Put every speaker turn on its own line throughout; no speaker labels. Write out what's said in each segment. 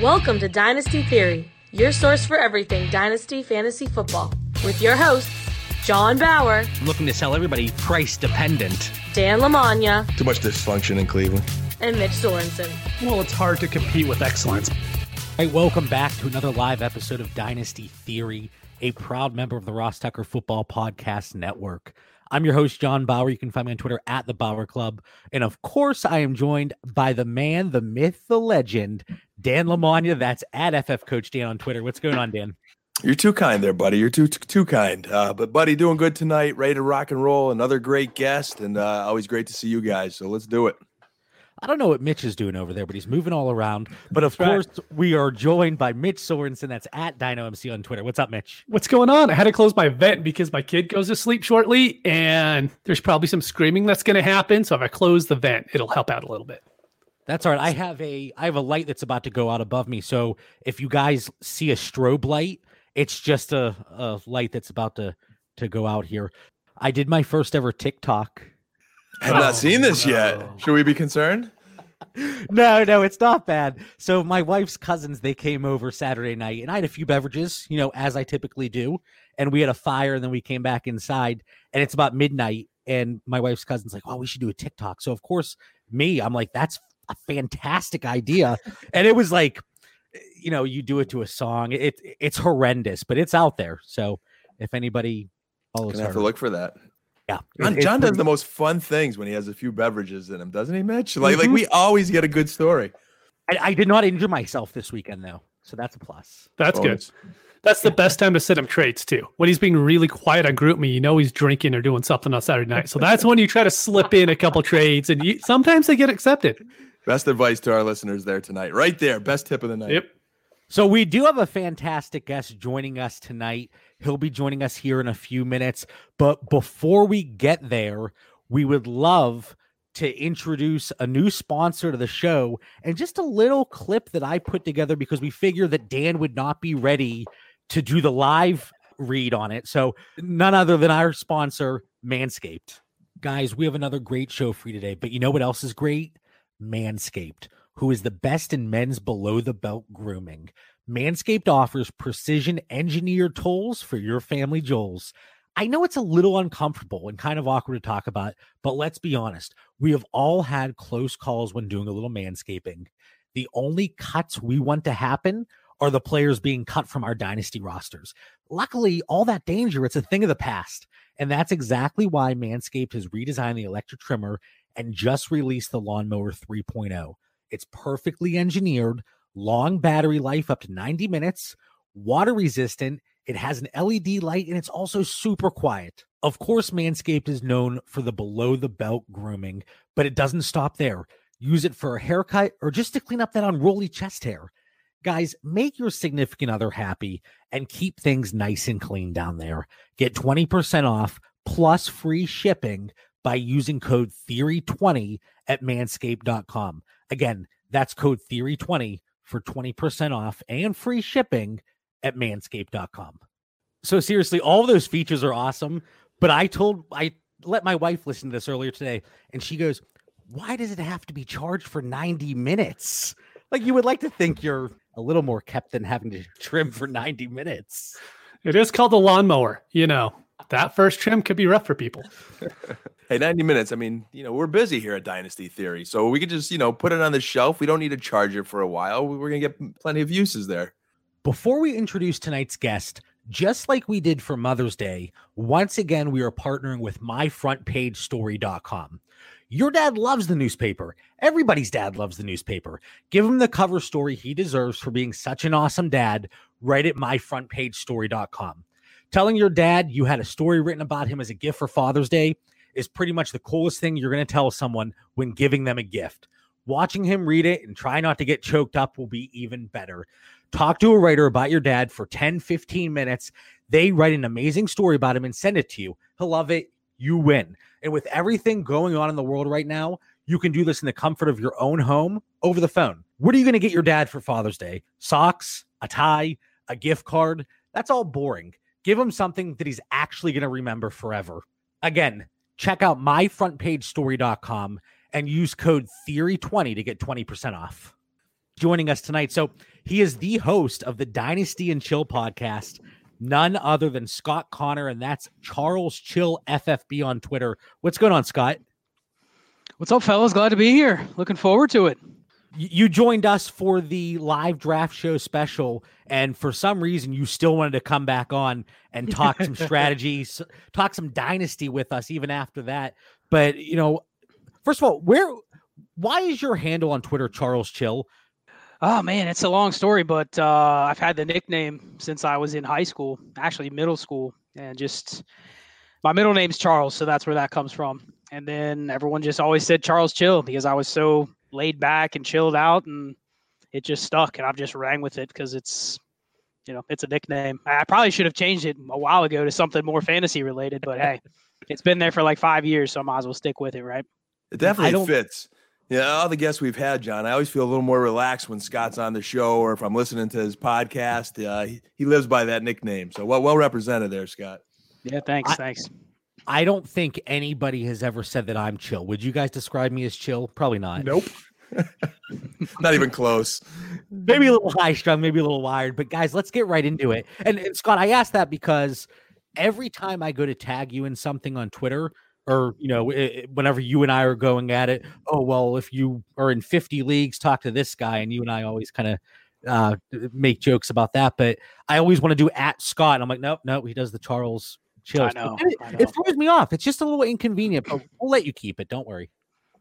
Welcome to Dynasty Theory, your source for everything Dynasty Fantasy Football, with your hosts, John Bauer,
I'm looking to sell everybody price dependent.
Dan Lamagna,
Too much dysfunction in Cleveland.
and Mitch Sorensen.
Well, it's hard to compete with excellence.
Hey, welcome back to another live episode of Dynasty Theory, a proud member of the Ross Tucker Football Podcast Network. I'm your host, John Bauer. You can find me on Twitter at the Bauer Club. And of course, I am joined by the man, the myth, the legend, Dan Lamagna. That's at FF Coach Dan on Twitter. What's going on, Dan?
You're too kind there, buddy. You're too too, too kind. Uh, but buddy, doing good tonight. Ready to rock and roll. Another great guest, and uh, always great to see you guys. So let's do it.
I don't know what Mitch is doing over there, but he's moving all around. But of
That's right.
course, we are joined by Mitch Sorensen. That's at DynoMC on Twitter. What's up, Mitch?
What's going on? I had to close my vent because my kid goes to sleep shortly, and there's probably some screaming that's going to happen. So if I close the vent, it'll help out a little bit.
That's all right. I have a I have a light that's about to go out above me. So if you guys see a strobe light, it's just a, a light that's about to to go out here. I did my first ever TikTok.
I have
Oh,
not seen this
no.
yet. Oh. Should we be concerned?
No, no, it's not bad. So my wife's cousins they came over Saturday night, and I had a few beverages, you know, as I typically do, and we had a fire, and then we came back inside, and it's about midnight, and my wife's cousin's like, "Oh, we should do a TikTok." So of course, me, I'm like, "That's a fantastic idea," and it was like, you know, you do it to a song. It it's horrendous, but it's out there. So if anybody follows
Gonna have
her,
to look for that.
Yeah,
John,
it's
John does the most fun things when he has a few beverages in him, doesn't he, Mitch? Like, like
Mhm.
we always get a good story.
I, I did not injure myself this weekend though, so that's a plus.
That's
Oh,
good. That's the best time to sit him traits too. When he's being really quiet on GroupMe, you know he's drinking or doing something on Saturday night. So that's when you try to slip in a couple trades, and you, sometimes they get accepted.
Best advice to our listeners there tonight. Right there. Best tip of the night.
Yep.
So we do have a fantastic guest joining us tonight. He'll be joining us here in a few minutes. But before we get there, we would love to introduce a new sponsor to the show and just a little clip that I put together because we figure that Dan would not be ready to do the live read on it. So none other than our sponsor, Manscaped. Guys, we have another great show for you today. But you know what else is great? Manscaped, who is the best in men's below the belt grooming. Manscaped offers precision engineered tools for your family jewels. I know it's a little uncomfortable and kind of awkward to talk about, but let's be honest. We have all had close calls when doing a little manscaping. The only cuts we want to happen are the players being cut from our dynasty rosters. Luckily, all that danger, it's a thing of the past. And that's exactly why Manscaped has redesigned the electric trimmer and just released the Lawnmower 3.0. It's perfectly engineered, long battery life up to 90 minutes, water resistant. It has an LED light and it's also super quiet. Of course, Manscaped is known for the below the belt grooming, but it doesn't stop there. Use it for a haircut or just to clean up that unruly chest hair. Guys, make your significant other happy and keep things nice and clean down there. Get 20% off plus free shipping by using code Theory20 at manscaped.com. Again, that's code Theory20 for 20% off and free shipping at manscaped.com. So seriously, all of those features are awesome, but I told I let my wife listen to this earlier today and she goes, "Why does it have to be charged for 90 minutes?" Like you would like to think you're a little more kept than having to trim for 90 minutes.
It is called the lawnmower. You know, that first trim could be rough for people.
Hey, 90 minutes. I mean, you know, we're busy here at Dynasty Theory. So we could just, you know, put it on the shelf. We don't need to charge it for a while. We're going to get plenty of uses there.
Before we introduce tonight's guest, just like we did for Mother's Day, once again, we are partnering with myfrontpagestory.com. Your dad loves the newspaper. Everybody's dad loves the newspaper. Give him the cover story he deserves for being such an awesome dad right at myfrontpagestory.com. Telling your dad you had a story written about him as a gift for Father's Day is pretty much the coolest thing you're going to tell someone when giving them a gift. Watching him read it and try not to get choked up will be even better. Talk to a writer about your dad for 10, 15 minutes. They write an amazing story about him and send it to you. He'll love it. You win. And with everything going on in the world right now, you can do this in the comfort of your own home over the phone. What are you going to get your dad for Father's Day? Socks, a tie, a gift card? That's all boring. Give him something that he's actually going to remember forever. Again, check out myfrontpagestory.com and use code theory20 to get 20% off. joining us tonight. So he is the host of the Dynasty and Chill podcast, none other than Scott Connor, and that's Charles Chill FFB on Twitter. What's going on, Scott?
What's up, fellas? Glad to be here. Looking forward to it.
You joined us for the live draft show special, and for some reason, you still wanted to come back on and talk some strategies, talk some dynasty with us even after that. But you know, first of all, where, why is your handle on Twitter Charles Chill?
Oh man, it's a long story, but uh, I've had the nickname since I was in high school, actually middle school, and just my middle name's Charles, so that's where that comes from. And then everyone just always said Charles Chill because I was so laid back and chilled out, and it just stuck. And I've just rang with it because it's, you know, it's a nickname. I probably should have changed it a while ago to something more fantasy related, but hey, it's been there for like five years, so I might as well stick with it, right?
It definitely fits. Yeah, all the guests we've had, John, I always feel a little more relaxed when Scott's on the show or if I'm listening to his podcast. Uh, he, he lives by that nickname. So well, well represented there, Scott.
Yeah, thanks.
I,
thanks.
I don't think anybody has ever said that I'm chill. Would you guys describe me as chill? Probably not.
Nope. not even close.
Maybe a little high strung, maybe a little wired. But guys, let's get right into it. And, and Scott, I asked that because every time I go to tag you in something on Twitter, or you know whenever you and i are going at it oh well if you are in 50 leagues talk to this guy and you and i always kind of uh, make jokes about that but i always want to do at scott and i'm like nope nope he does the charles chill
I know,
it,
I know.
it throws me off it's just a little inconvenient but we'll let you keep it don't worry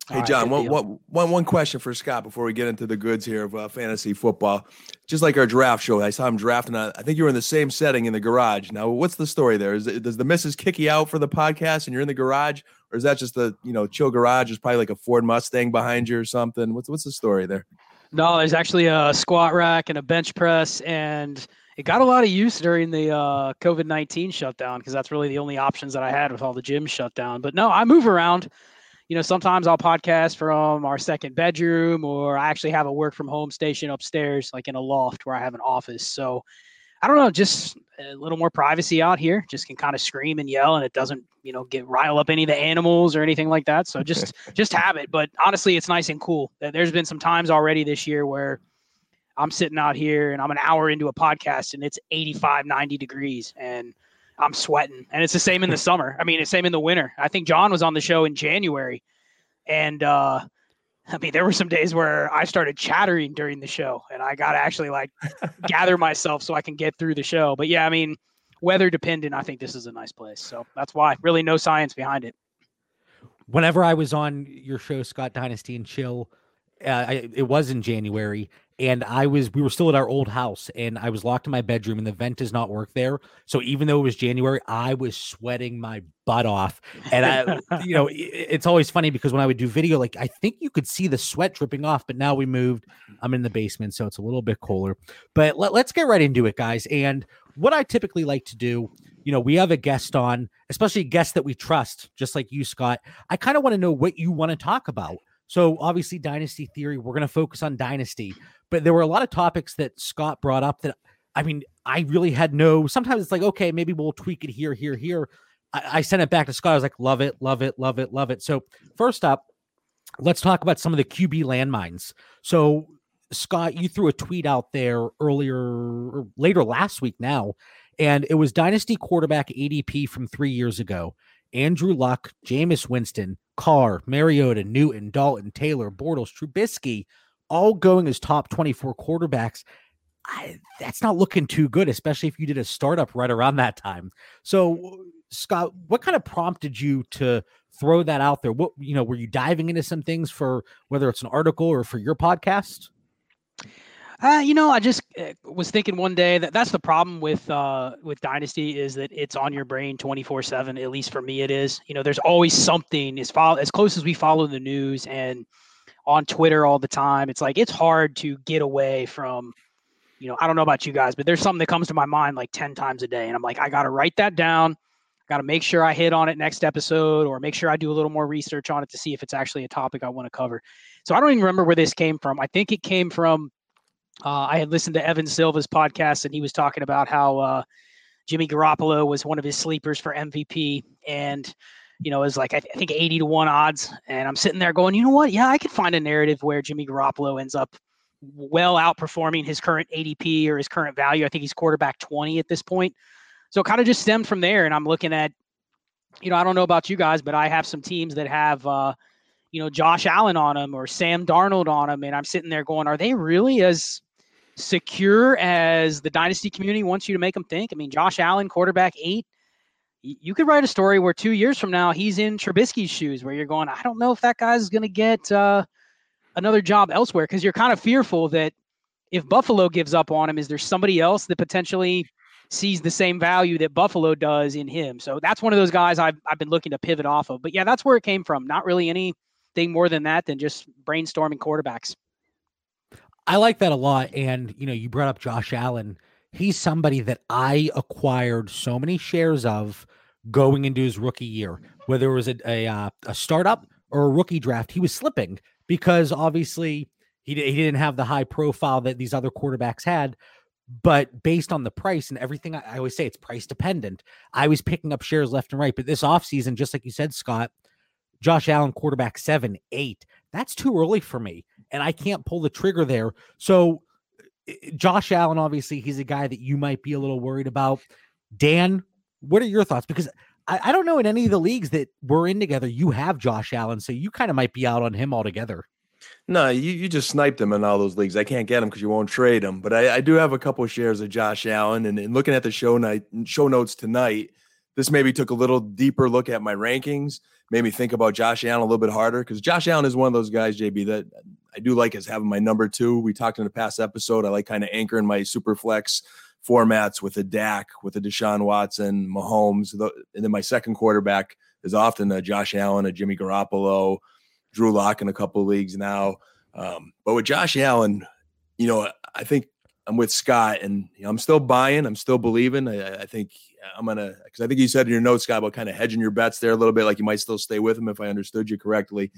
Hey, John, one, one, one, one question for Scott before we get into the goods here of uh, fantasy football. Just like our draft show, I saw him drafting. I think you were in the same setting in the garage. Now, what's the story there? Is it, does the missus kick you out for the podcast and you're in the garage, or is that just the you know chill garage? There's probably like a Ford Mustang behind you or something. What's what's the story there?
No, there's actually a squat rack and a bench press, and it got a lot of use during the uh, COVID 19 shutdown because that's really the only options that I had with all the gyms shut down. But no, I move around you know, sometimes I'll podcast from our second bedroom, or I actually have a work from home station upstairs, like in a loft where I have an office. So I don't know, just a little more privacy out here. Just can kind of scream and yell, and it doesn't, you know, get rile up any of the animals or anything like that. So just just have it. But honestly, it's nice and cool. There's been some times already this year where I'm sitting out here and I'm an hour into a podcast and it's 85, 90 degrees and I'm sweating. And it's the same in the summer. I mean, it's same in the winter. I think John was on the show in January. And uh I mean, there were some days where I started chattering during the show and I got to actually like gather myself so I can get through the show. But yeah, I mean, weather dependent, I think this is a nice place. So that's why really no science behind it.
Whenever I was on your show, Scott Dynasty and Chill, uh, I, it was in January, and I was we were still at our old house, and I was locked in my bedroom, and the vent does not work there. So even though it was January, I was sweating my butt off, and I, you know, it, it's always funny because when I would do video, like I think you could see the sweat dripping off, but now we moved. I'm in the basement, so it's a little bit cooler. But let, let's get right into it, guys. And what I typically like to do you know, we have a guest on, especially a guest that we trust, just like you, Scott. I kind of want to know what you want to talk about. So obviously, Dynasty Theory, we're going to focus on Dynasty, but there were a lot of topics that Scott brought up that I mean, I really had no. Sometimes it's like, okay, maybe we'll tweak it here, here, here. I, I sent it back to Scott. I was like, love it, love it, love it, love it. So first up, let's talk about some of the QB landmines. So Scott, you threw a tweet out there earlier, later last week now, and it was Dynasty quarterback ADP from three years ago. Andrew Luck, Jameis Winston, Carr, Mariota, Newton, Dalton, Taylor, Bortles, Trubisky, all going as top 24 quarterbacks. I, that's not looking too good, especially if you did a startup right around that time. So, Scott, what kind of prompted you to throw that out there? What you know, were you diving into some things for whether it's an article or for your podcast?
Uh, you know, I just uh, was thinking one day that that's the problem with uh, with Dynasty is that it's on your brain twenty four seven. At least for me, it is. You know, there's always something as follow as close as we follow the news and on Twitter all the time. It's like it's hard to get away from. You know, I don't know about you guys, but there's something that comes to my mind like ten times a day, and I'm like, I got to write that down. Got to make sure I hit on it next episode, or make sure I do a little more research on it to see if it's actually a topic I want to cover. So I don't even remember where this came from. I think it came from uh, I had listened to Evan Silva's podcast, and he was talking about how uh, Jimmy Garoppolo was one of his sleepers for MVP, and you know, was like I, th- I, think eighty to one odds. And I'm sitting there going, you know what? Yeah, I could find a narrative where Jimmy Garoppolo ends up well outperforming his current ADP or his current value. I think he's quarterback 20 at this point. So it kind of just stemmed from there. And I'm looking at, you know, I don't know about you guys, but I have some teams that have, uh, you know, Josh Allen on them or Sam Darnold on them. And I'm sitting there going, are they really as secure as the dynasty community wants you to make them think? I mean, Josh Allen, quarterback eight. You could write a story where two years from now he's in Trubisky's shoes, where you're going, I don't know if that guy's going to get uh, another job elsewhere because you're kind of fearful that if Buffalo gives up on him, is there somebody else that potentially sees the same value that Buffalo does in him? So that's one of those guys I've, I've been looking to pivot off of. But yeah, that's where it came from. Not really anything more than that than just brainstorming quarterbacks.
I like that a lot. And, you know, you brought up Josh Allen. He's somebody that I acquired so many shares of going into his rookie year, whether it was a, a, uh, a startup or a rookie draft. He was slipping because obviously he, he didn't have the high profile that these other quarterbacks had. But based on the price and everything, I, I always say it's price dependent. I was picking up shares left and right. But this offseason, just like you said, Scott, Josh Allen, quarterback seven, eight, that's too early for me and I can't pull the trigger there. So, eh, eh, Josh Allen, obviously, he's a guy that you might be a little worried about. Dan, what are your thoughts? Because I, I don't know in any of the leagues that we're in together, you have Josh Allen, so you kind of might be out on him altogether.
No, you, you just sniped him in all those leagues. I can't get him because you won't trade him. But I, I do have a couple of shares of Josh Allen, and, and looking at the show night show notes tonight, this maybe took a little deeper look at my rankings made me think about Josh Allen a little bit harder because Josh Allen is one of those guys, JB, that I do like as having my number two. We talked in the past episode. I like kind of anchoring my super flex formats with a Dak, with a Deshaun Watson, Mahomes. And then my second quarterback is often a Josh Allen, a Jimmy Garoppolo, Drew Lock in a couple leagues now. Um, but with Josh Allen, you know, I think I'm with Scott, and you know, I'm still buying. I'm still believing. I, I think I'm gonna because I think you said in your notes, Scott, about kind of hedging your bets there a little bit, like you might still stay with him if I understood you correctly.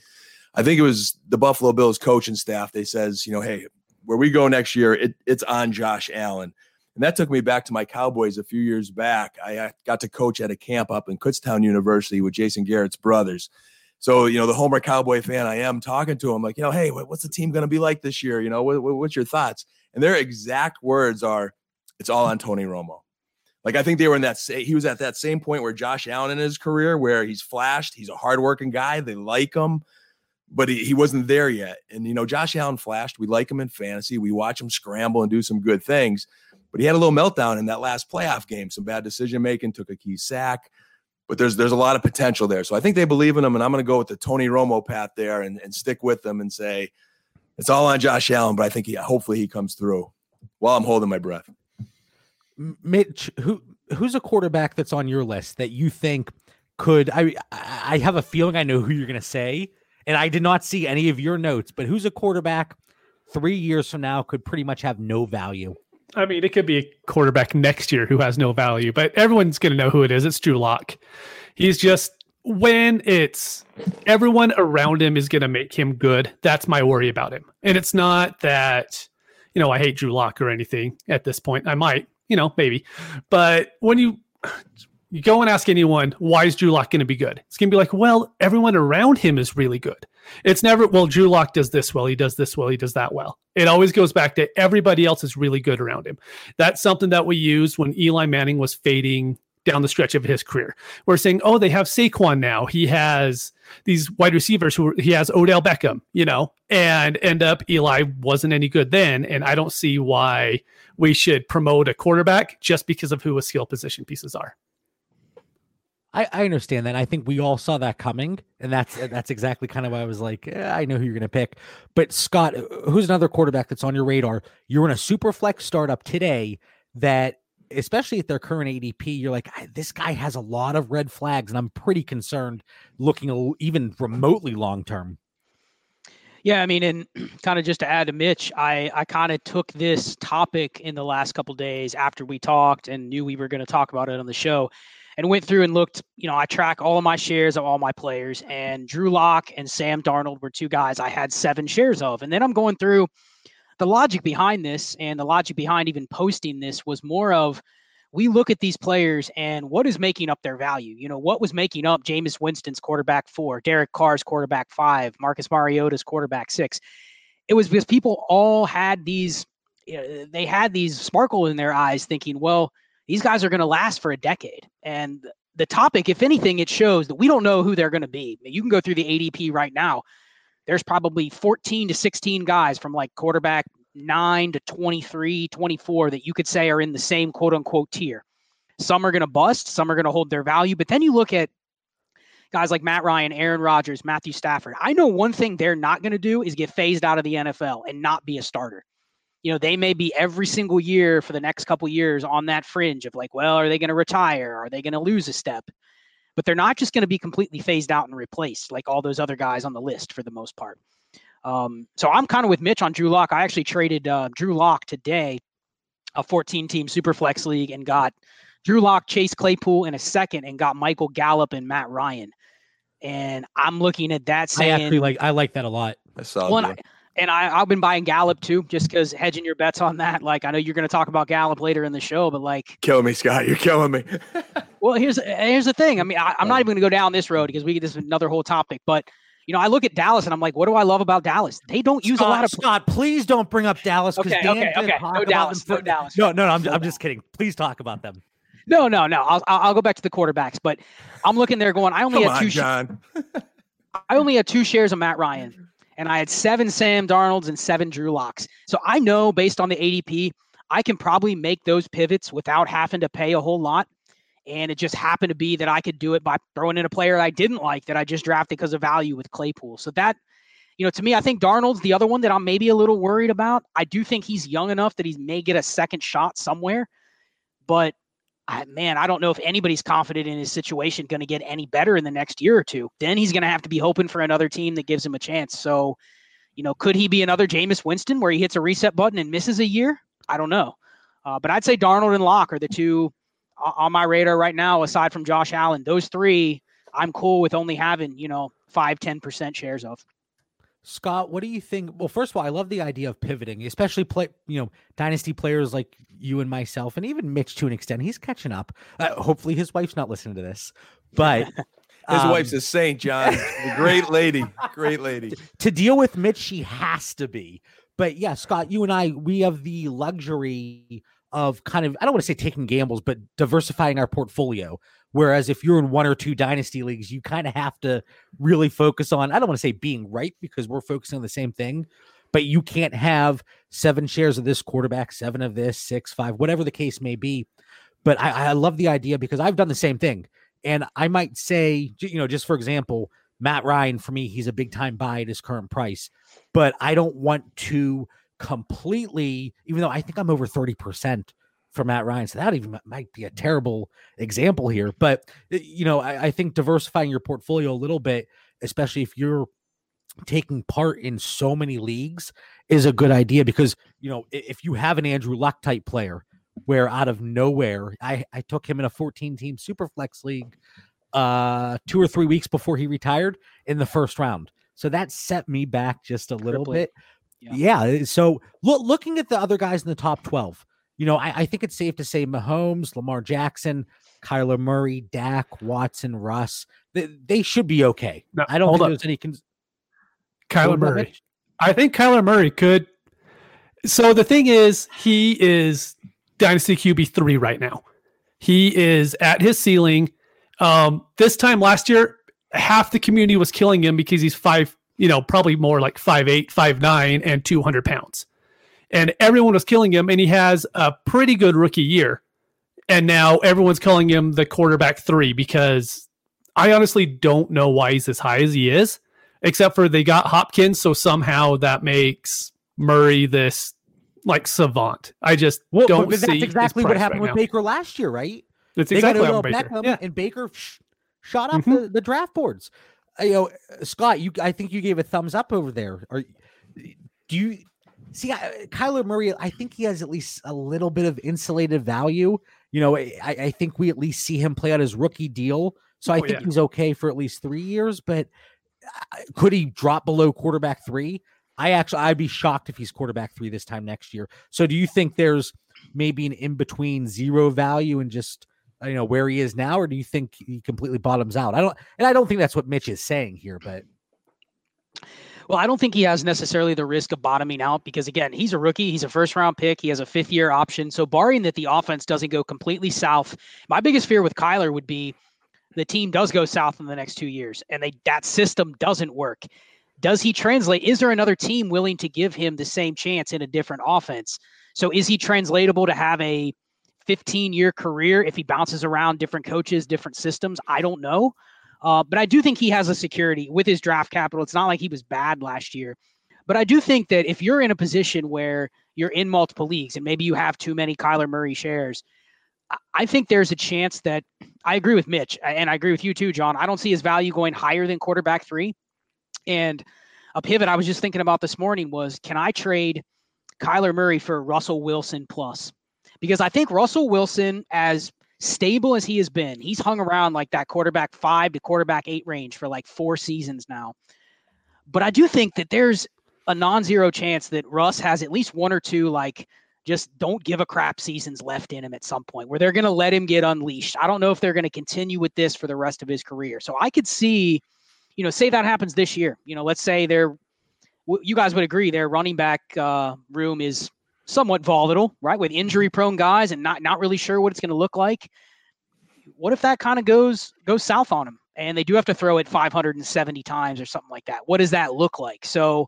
I think it was the Buffalo Bills coaching staff. They says, you know, hey, where we go next year, it, it's on Josh Allen. And that took me back to my Cowboys a few years back. I got to coach at a camp up in Kutztown University with Jason Garrett's brothers. So, you know, the Homer Cowboy fan I am talking to him like, you know, hey, what's the team going to be like this year? You know, what, what's your thoughts? And their exact words are, it's all on Tony Romo. Like I think they were in that he was at that same point where Josh Allen in his career, where he's flashed, he's a hardworking guy, they like him, but he, he wasn't there yet. And you know, Josh Allen flashed. We like him in fantasy. We watch him scramble and do some good things, but he had a little meltdown in that last playoff game. Some bad decision making, took a key sack. But there's there's a lot of potential there. So I think they believe in him, and I'm going to go with the Tony Romo path there and, and stick with them and say it's all on Josh Allen, but I think he hopefully he comes through while I'm holding my breath.
Mitch, who who's a quarterback that's on your list that you think could I I have a feeling I know who you're going to say and I did not see any of your notes, but who's a quarterback 3 years from now could pretty much have no value?
I mean, it could be a quarterback next year who has no value, but everyone's going to know who it is. It's Drew Lock. He's just when it's everyone around him is going to make him good, that's my worry about him. And it's not that, you know, I hate Drew Lock or anything at this point. I might, you know, maybe. But when you you go and ask anyone, why is Drew Lock going to be good? It's going to be like, well, everyone around him is really good. It's never, well, Drew Lock does this well, he does this well, he does that well. It always goes back to everybody else is really good around him. That's something that we used when Eli Manning was fading down the stretch of his career. We're saying, oh, they have Saquon now. He has these wide receivers who he has Odell Beckham, you know, and end up Eli wasn't any good then. And I don't see why we should promote a quarterback just because of who his skill position pieces are.
I, I understand that. I think we all saw that coming, and that's that's exactly kind of why I was like, eh, I know who you're going to pick. But Scott, who's another quarterback that's on your radar? You're in a super flex startup today that especially at their current ADP, you're like, this guy has a lot of red flags, and I'm pretty concerned looking even remotely long term.
Yeah, I mean, and kind of just to add to Mitch, I I kind of took this topic in the last couple days after we talked and knew we were going to talk about it on the show, and went through and looked. You know, I track all of my shares of all my players, and Drew Lock and Sam Darnold were two guys I had seven shares of, and then I'm going through the logic behind this and the logic behind even posting this was more of we look at these players and what is making up their value. You know, what was making up Jameis Winston's quarterback four, Derek Carr's quarterback five, Marcus Mariota's quarterback six. it was because people all had these, they had these sparkle in their eyes, thinking, well, these guys are going to last for a decade. And the topic, if anything, it shows that we don't know who they're going to be. You can go through the ADP right now. There's probably 14 to 16 guys from like quarterback 9 to 23, 24 that you could say are in the same quote unquote tier. Some are going to bust, some are going to hold their value. But then you look at guys like Matt Ryan, Aaron Rodgers, Matthew Stafford. I know one thing they're not going to do is get phased out of the NFL and not be a starter you know they may be every single year for the next couple years on that fringe of like well are they going to retire are they going to lose a step but they're not just going to be completely phased out and replaced like all those other guys on the list for the most part um, so i'm kind of with mitch on drew lock i actually traded uh, drew lock today a 14 team super flex league and got drew lock chase claypool in a second and got michael gallup and matt ryan and i'm looking at that saying,
i actually like i like that a lot
i saw
well, and I, I've been buying Gallup too, just because hedging your bets on that. Like I know you're going to talk about Gallup later in the show, but like,
kill me, Scott. You're killing me.
well, here's uh, here's the thing. I mean, I, am not even going to go down this road because we get this another whole topic. But you know, I look at Dallas and I'm like, what do I love about Dallas? They don't use
Scott,
a lot of.
Scott, please don't bring up Dallas.
Okay,
Dan
okay, okay. No Dallas. No Dallas.
No, no, no. I'm, I'm just kidding. Please talk about them.
No, no, no. I'll I'll go back to the quarterbacks, but I'm looking there going. I only
Come
had two.
On, John.
I only had two shares of Matt Ryan and I had seven Sam Darnolds and seven Drew Locks. So I know based on the ADP, I can probably make those pivots without having to pay a whole lot. And it just happened to be that I could do it by throwing in a player I didn't like that I just drafted because of value with Claypool. So that, you know, to me, I think Darnold's the other one that I'm maybe a little worried about. I do think he's young enough that he may get a second shot somewhere. But I, man, I don't know if anybody's confident in his situation going to get any better in the next year or two. Then he's going to have to be hoping for another team that gives him a chance. So, you know, could he be another Jameis Winston where he hits a reset button and misses a year? I don't know. Uh, but I'd say Darnold and Lock are the two on my radar right now, aside from Josh Allen. Those three, I'm cool with only having, you know, five, 10% shares of.
Scott, what do you think? Well, first of all, I love the idea of pivoting, especially play, you know, dynasty players like you and myself, and even Mitch to an extent. He's catching up. Uh, hopefully, his wife's not listening to this, but
his um, wife's a saint, John, a great lady, great lady.
To deal with Mitch, she has to be. But yeah, Scott, you and I, we have the luxury of kind of I don't want to say taking gambles, but diversifying our portfolio. Whereas if you're in one or two dynasty leagues, you kind of have to really focus on, I don't want to say being right because we're focusing on the same thing, but you can't have seven shares of this quarterback, seven of this, six, five, whatever the case may be. But I, I love the idea because I've done the same thing. And I might say, you know, just for example, Matt Ryan, for me, he's a big time buy at his current price, but I don't want to completely, even though I think I'm over 30% for Matt Ryan. So that even might be a terrible example here. But, you know, I, I think diversifying your portfolio a little bit, especially if you're taking part in so many leagues, is a good idea because, you know, if you have an Andrew Luck type player where out of nowhere, I, I took him in a 14 team super flex league uh two or three weeks before he retired in the first round. So that set me back just a little Crippling. bit. Yeah. yeah. So look, looking at the other guys in the top 12, you know, I, I, think it's safe to say Mahomes, Lamar Jackson, Kyler Murray, Dak, Watson, Russ, they, they should be okay. No, I don't think up. there's any. Cons-
Kyler Murray. I think Kyler Murray could. So the thing is, he is Dynasty QB three right now. He is at his ceiling. Um, this time last year, half the community was killing him because he's five, you know, probably more like five eight, five nine, and two hundred pounds and everyone was killing him, and he has a pretty good rookie year. And now everyone's calling him the quarterback three because I honestly don't know why he's as high as he is, except for they got Hopkins, so somehow that makes Murray this like savant. I just well, don't but
see. That's exactly what happened right with now. Baker last year, right?
That's exactly what Baker.
Yeah. and Baker sh- shot up mm-hmm. the, the draft boards. You know, Scott, you I think you gave a thumbs up over there. Or do you See, I, Kyler Murray, I think he has at least a little bit of insulated value. You know, I, I think we at least see him play out his rookie deal. So I oh, think yeah. he's okay for at least three years. But uh, could he drop below quarterback three? I actually, I'd be shocked if he's quarterback three this time next year. So do you think there's maybe an in between zero value and just Uh, you know where he is now, or do you think he completely bottoms out? I don't, and I don't think that's what Mitch is saying here, but
Well, I don't think he has necessarily the risk of bottoming out because, again, he's a rookie. He's a first round pick. He has a fifth year option. So, barring that the offense doesn't go completely south, my biggest fear with Kyler would be the team does go south in the next two years and they that system doesn't work. Does he translate? Is there another team willing to give him the same chance in a different offense? So, is he translatable to have a 15 year career if he bounces around different coaches, different systems? I don't know. Uh, but I do think he has a security with his draft capital. It's not like he was bad last year. But I do think that if you're in a position where you're in multiple leagues and maybe you have too many Kyler Murray shares, I think there's a chance that I agree with Mitch and I agree with you too, John. I don't see his value going higher than quarterback three. And a pivot I was just thinking about this morning was can I trade Kyler Murray for Russell Wilson plus? Because I think Russell Wilson, as stable as he has been, he's hung around like that quarterback five to quarterback eight range for like four seasons now. But I do think that there's a non zero chance that Russ has at least one or two, like, just don't give a crap seasons left in him at some point where they're going to let him get unleashed. I don't know if they're going to continue with this for the rest of his career. So I could see, you know, say that happens this year. You know, let's say they're, you guys would agree their running back uh, room is somewhat volatile, right? With injury prone guys and not not really sure what it's going to look like. What if that kind of goes goes south on them and they do have to throw it 570 times or something like that? What does that look like? So,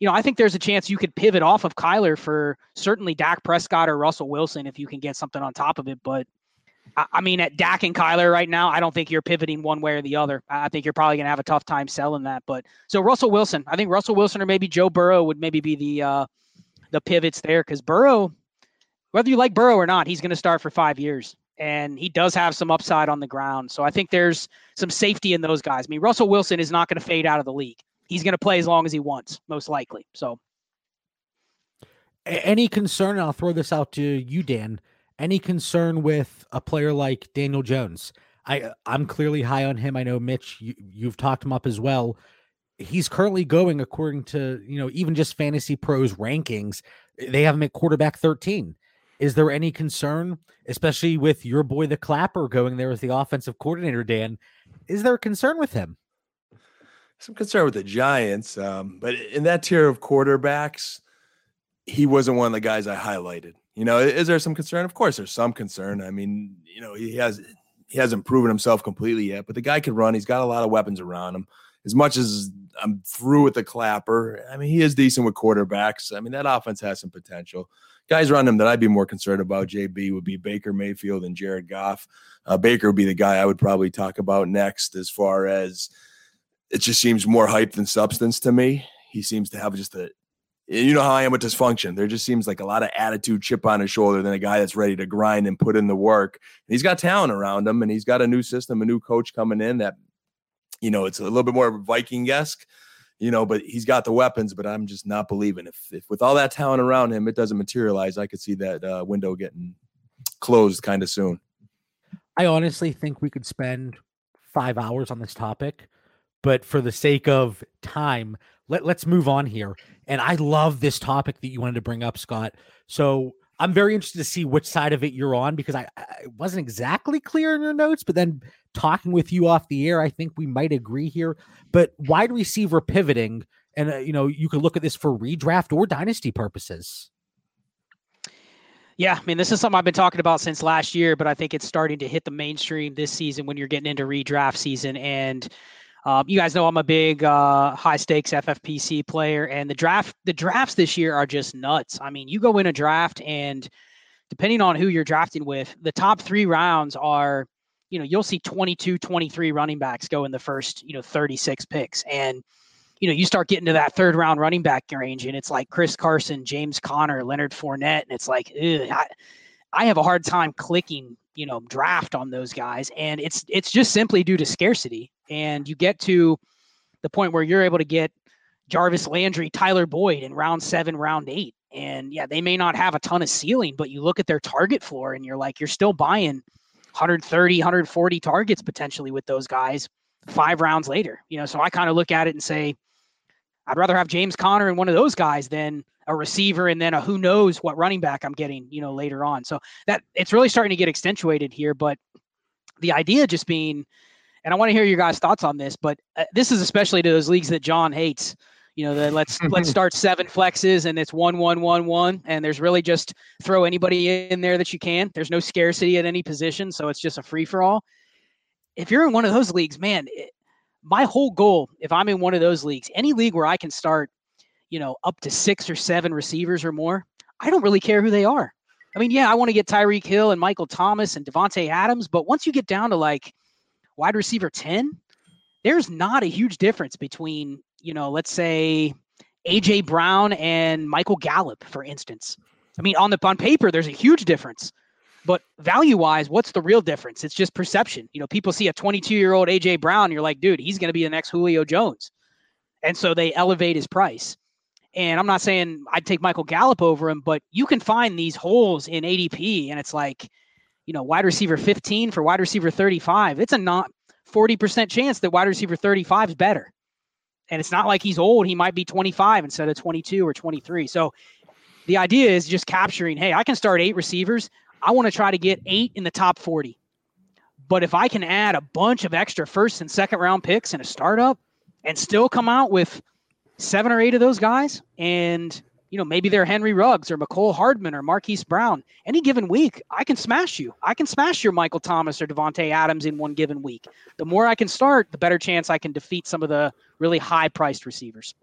you know, I think there's a chance you could pivot off of Kyler for certainly Dak Prescott or Russell Wilson if you can get something on top of it. But I mean, at Dak and Kyler right now, I don't think you're pivoting one way or the other. I think you're probably going to have a tough time selling that. But so Russell Wilson, I think Russell Wilson or maybe Joe Burrow would maybe be the uh, the pivots there because Burrow, whether you like Burrow or not, he's going to start for five years. And he does have some upside on the ground. So I think there's some safety in those guys. I mean, Russell Wilson is not going to fade out of the league. He's going to play as long as he wants, most likely. So,
any concern? I'll throw this out to you, Dan. Any concern with a player like Daniel Jones? I I'm clearly high on him. I know Mitch, you, you've talked him up as well he's currently going according to you know even just FantasyPros rankings they have him at quarterback 13 is there any concern especially with your boy the clapper going there as the offensive coordinator dan? Is there a concern with him?
Some concern with the giants um, but in that tier of quarterbacks he wasn't one of the guys i highlighted. You know is there some concern? Of course there's some concern. I mean you know he has he hasn't proven himself completely yet but the guy can run. He's got a lot of weapons around him as much as I'm through with the clapper, I mean, he is decent with quarterbacks. I mean, that offense has some potential. Guys around him that I'd be more concerned about, JB, would be Baker Mayfield and Jared Goff. Uh, Baker would be the guy I would probably talk about next as far as it just seems more hype than substance to me. He seems to have just a, you know how I am with dysfunction. There just seems like a lot of attitude chip on his shoulder than a guy that's ready to grind and put in the work. And he's got talent around him and he's got a new system, a new coach coming in that you know, it's a little bit more Viking esque, you know, but he's got the weapons. But I'm just not believing if, if with all that talent around him, it doesn't materialize. I could see that uh, window getting closed kind of soon.
I honestly think we could spend five hours on this topic, but for the sake of time, let, let's move on here. And I love this topic that you wanted to bring up, Scott. So I'm very interested to see which side of it you're on because I, I wasn't exactly clear in your notes, but then talking with you off the air, I think we might agree here. But wide receiver pivoting, and uh, you know, you could look at this for redraft or dynasty purposes.
Yeah, I mean, this is something I've been talking about since last year, but I think it's starting to hit the mainstream this season when you're getting into redraft season. And um, you guys know I'm a big uh, high stakes FFPC player, and the draft the drafts this year are just nuts. I mean, you go in a draft, and depending on who you're drafting with, the top three rounds are you know, you'll see 22, 23 running backs go in the first, you know, 36 picks. And, you know, you start getting to that third round running back range and it's like Chris Carson, James Conner, Leonard Fournette. And it's like, I, I have a hard time clicking, you know, draft on those guys. And it's, it's just simply due to scarcity. And you get to the point where you're able to get Jarvis Landry, Tyler Boyd in round seven, round eight. And yeah, they may not have a ton of ceiling, but you look at their target floor and you're like, you're still buying – 130, 140 targets potentially with those guys five rounds later. You know, so I kind of look at it and say, I'd rather have James Conner and one of those guys than a receiver and then a who knows what running back I'm getting, you know, later on. So that it's really starting to get accentuated here. But the idea just being, and I want to hear your guys' thoughts on this, but uh, this is especially to those leagues that John hates. You know, the let's let's start seven flexes and it's one one one one, and there's really just throw anybody in there that you can. There's no scarcity at any position, so it's just a free for all. If you're in one of those leagues, man, it, my whole goal, if I'm in one of those leagues, any league where I can start, you know, up to six or seven receivers or more, I don't really care who they are. I mean, yeah, I want to get Tyreek Hill and Michael Thomas and Davante Adams, but once you get down to like wide receiver 10, there's not a huge difference between you know, let's say AJ Brown and Michael Gallup, for instance. I mean, on the on paper, there's a huge difference. But value wise, what's the real difference? It's just perception. You know, people see a 22 year old AJ Brown, you're like, dude, he's going to be the next Julio Jones. And so they elevate his price. And I'm not saying I'd take Michael Gallup over him, but you can find these holes in ADP. And it's like, you know, wide receiver 15 for wide receiver 35. It's a not 40% chance that wide receiver 35 is better and it's not like he's old. He might be 25 instead of 22 or 23. So the idea is just capturing, hey, I can start eight receivers. I want to try to get eight in the top 40. But if I can add a bunch of extra first and second round picks in a startup and still come out with seven or eight of those guys and you know, maybe they're Henry Ruggs or Mecole Hardman or Marquise Brown. Any given week, I can smash you. I can smash your Michael Thomas or Davante Adams in one given week. The more I can start, the better chance I can defeat some of the really high priced receivers.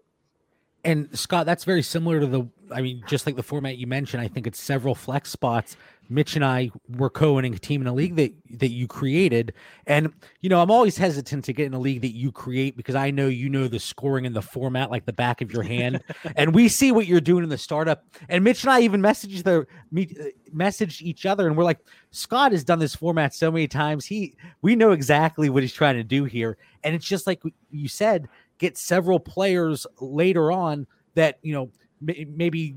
And Scott, that's very similar to the, I mean, just like the format you mentioned, I think it's several flex spots Mitch and I were co-owning a team in a league that that you created, and you know I'm always hesitant to get in a league that you create because I know you know the scoring and the format like the back of your hand, and we see what you're doing in the startup. And Mitch and I even messaged the me uh, messaged each other, and we're like, Scott has done this format so many times. He we know exactly what he's trying to do here, and it's just like you said, get several players later on that you know maybe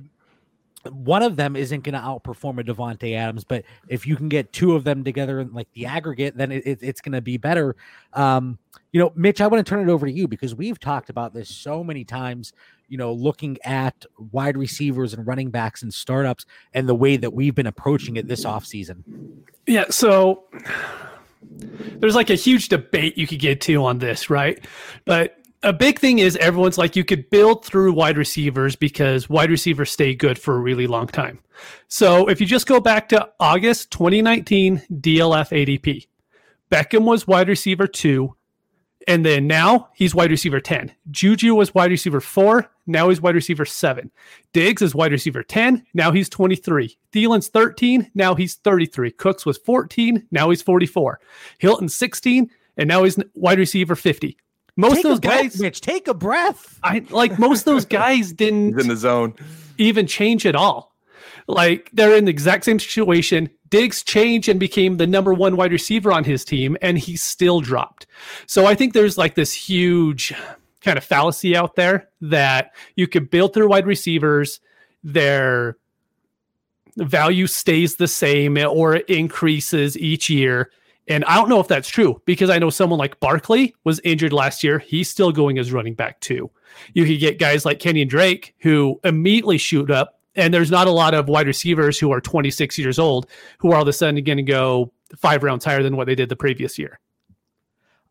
one of them isn't going to outperform a Davante Adams, but if you can get two of them together in like the aggregate, then it, it, it's going to be better. Um, you know, Mitch, I want to turn it over to you because we've talked about this so many times. You know, looking at wide receivers and running backs and startups, and the way that we've been approaching it this offseason.
Yeah, so there's like a huge debate you could get to on this, right? But a big thing is everyone's like you could build through wide receivers because wide receivers stay good for a really long time. So if you just go back to August 2019 DLF ADP, Beckham was wide receiver 2 and then now he's wide receiver 10. Juju was wide receiver 4, now he's wide receiver 7. Diggs is wide receiver 10, now he's 23. Thielen's 13, now he's 33. Cooks was 14, now he's 44. Hilton 16, and now he's wide receiver 50 most
take
of those guys,
breath, Mitch, take a breath.
I like most of those guys didn't
He's in the zone
even change at all. Like they're in the exact same situation. Diggs changed and became the number one wide receiver on his team, and he still dropped. So I think there's like this huge kind of fallacy out there that you could build through wide receivers. Their value stays the same or it increases each year and I don't know if that's true because I know someone like Barkley was injured last year. He's still going as running back too. You could get guys like Kenyan Drake who immediately shoot up, and there's not a lot of wide receivers who are 26 years old who are all of a sudden going to go five rounds higher than what they did the previous year.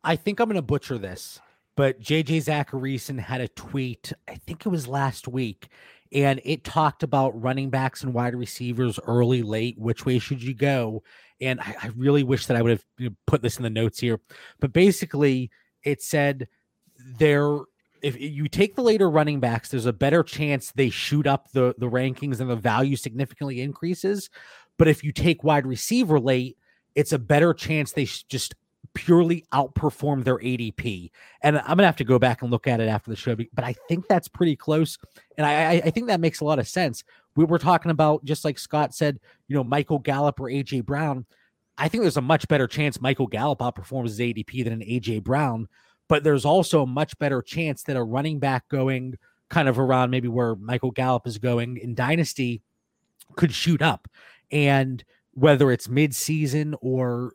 I think I'm going to butcher this, but JJ Zachariason had a tweet, I think it was last week, and it talked about running backs and wide receivers early, late. Which way should you go? And I, I really wish that I would have put this in the notes here, but basically it said there if you take the later running backs, there's a better chance they shoot up the the rankings and the value significantly increases. But if you take wide receiver late, it's a better chance they just purely outperform their ADP. And I'm gonna have to go back and look at it after the show, but I think that's pretty close. And I, I think that makes a lot of sense. We were talking about just like Scott said, you know, Michael Gallup or AJ Brown. I think there's a much better chance Michael Gallup outperforms his ADP than an AJ Brown, but there's also a much better chance that a running back going kind of around maybe where Michael Gallup is going in Dynasty could shoot up. And whether it's mid-season or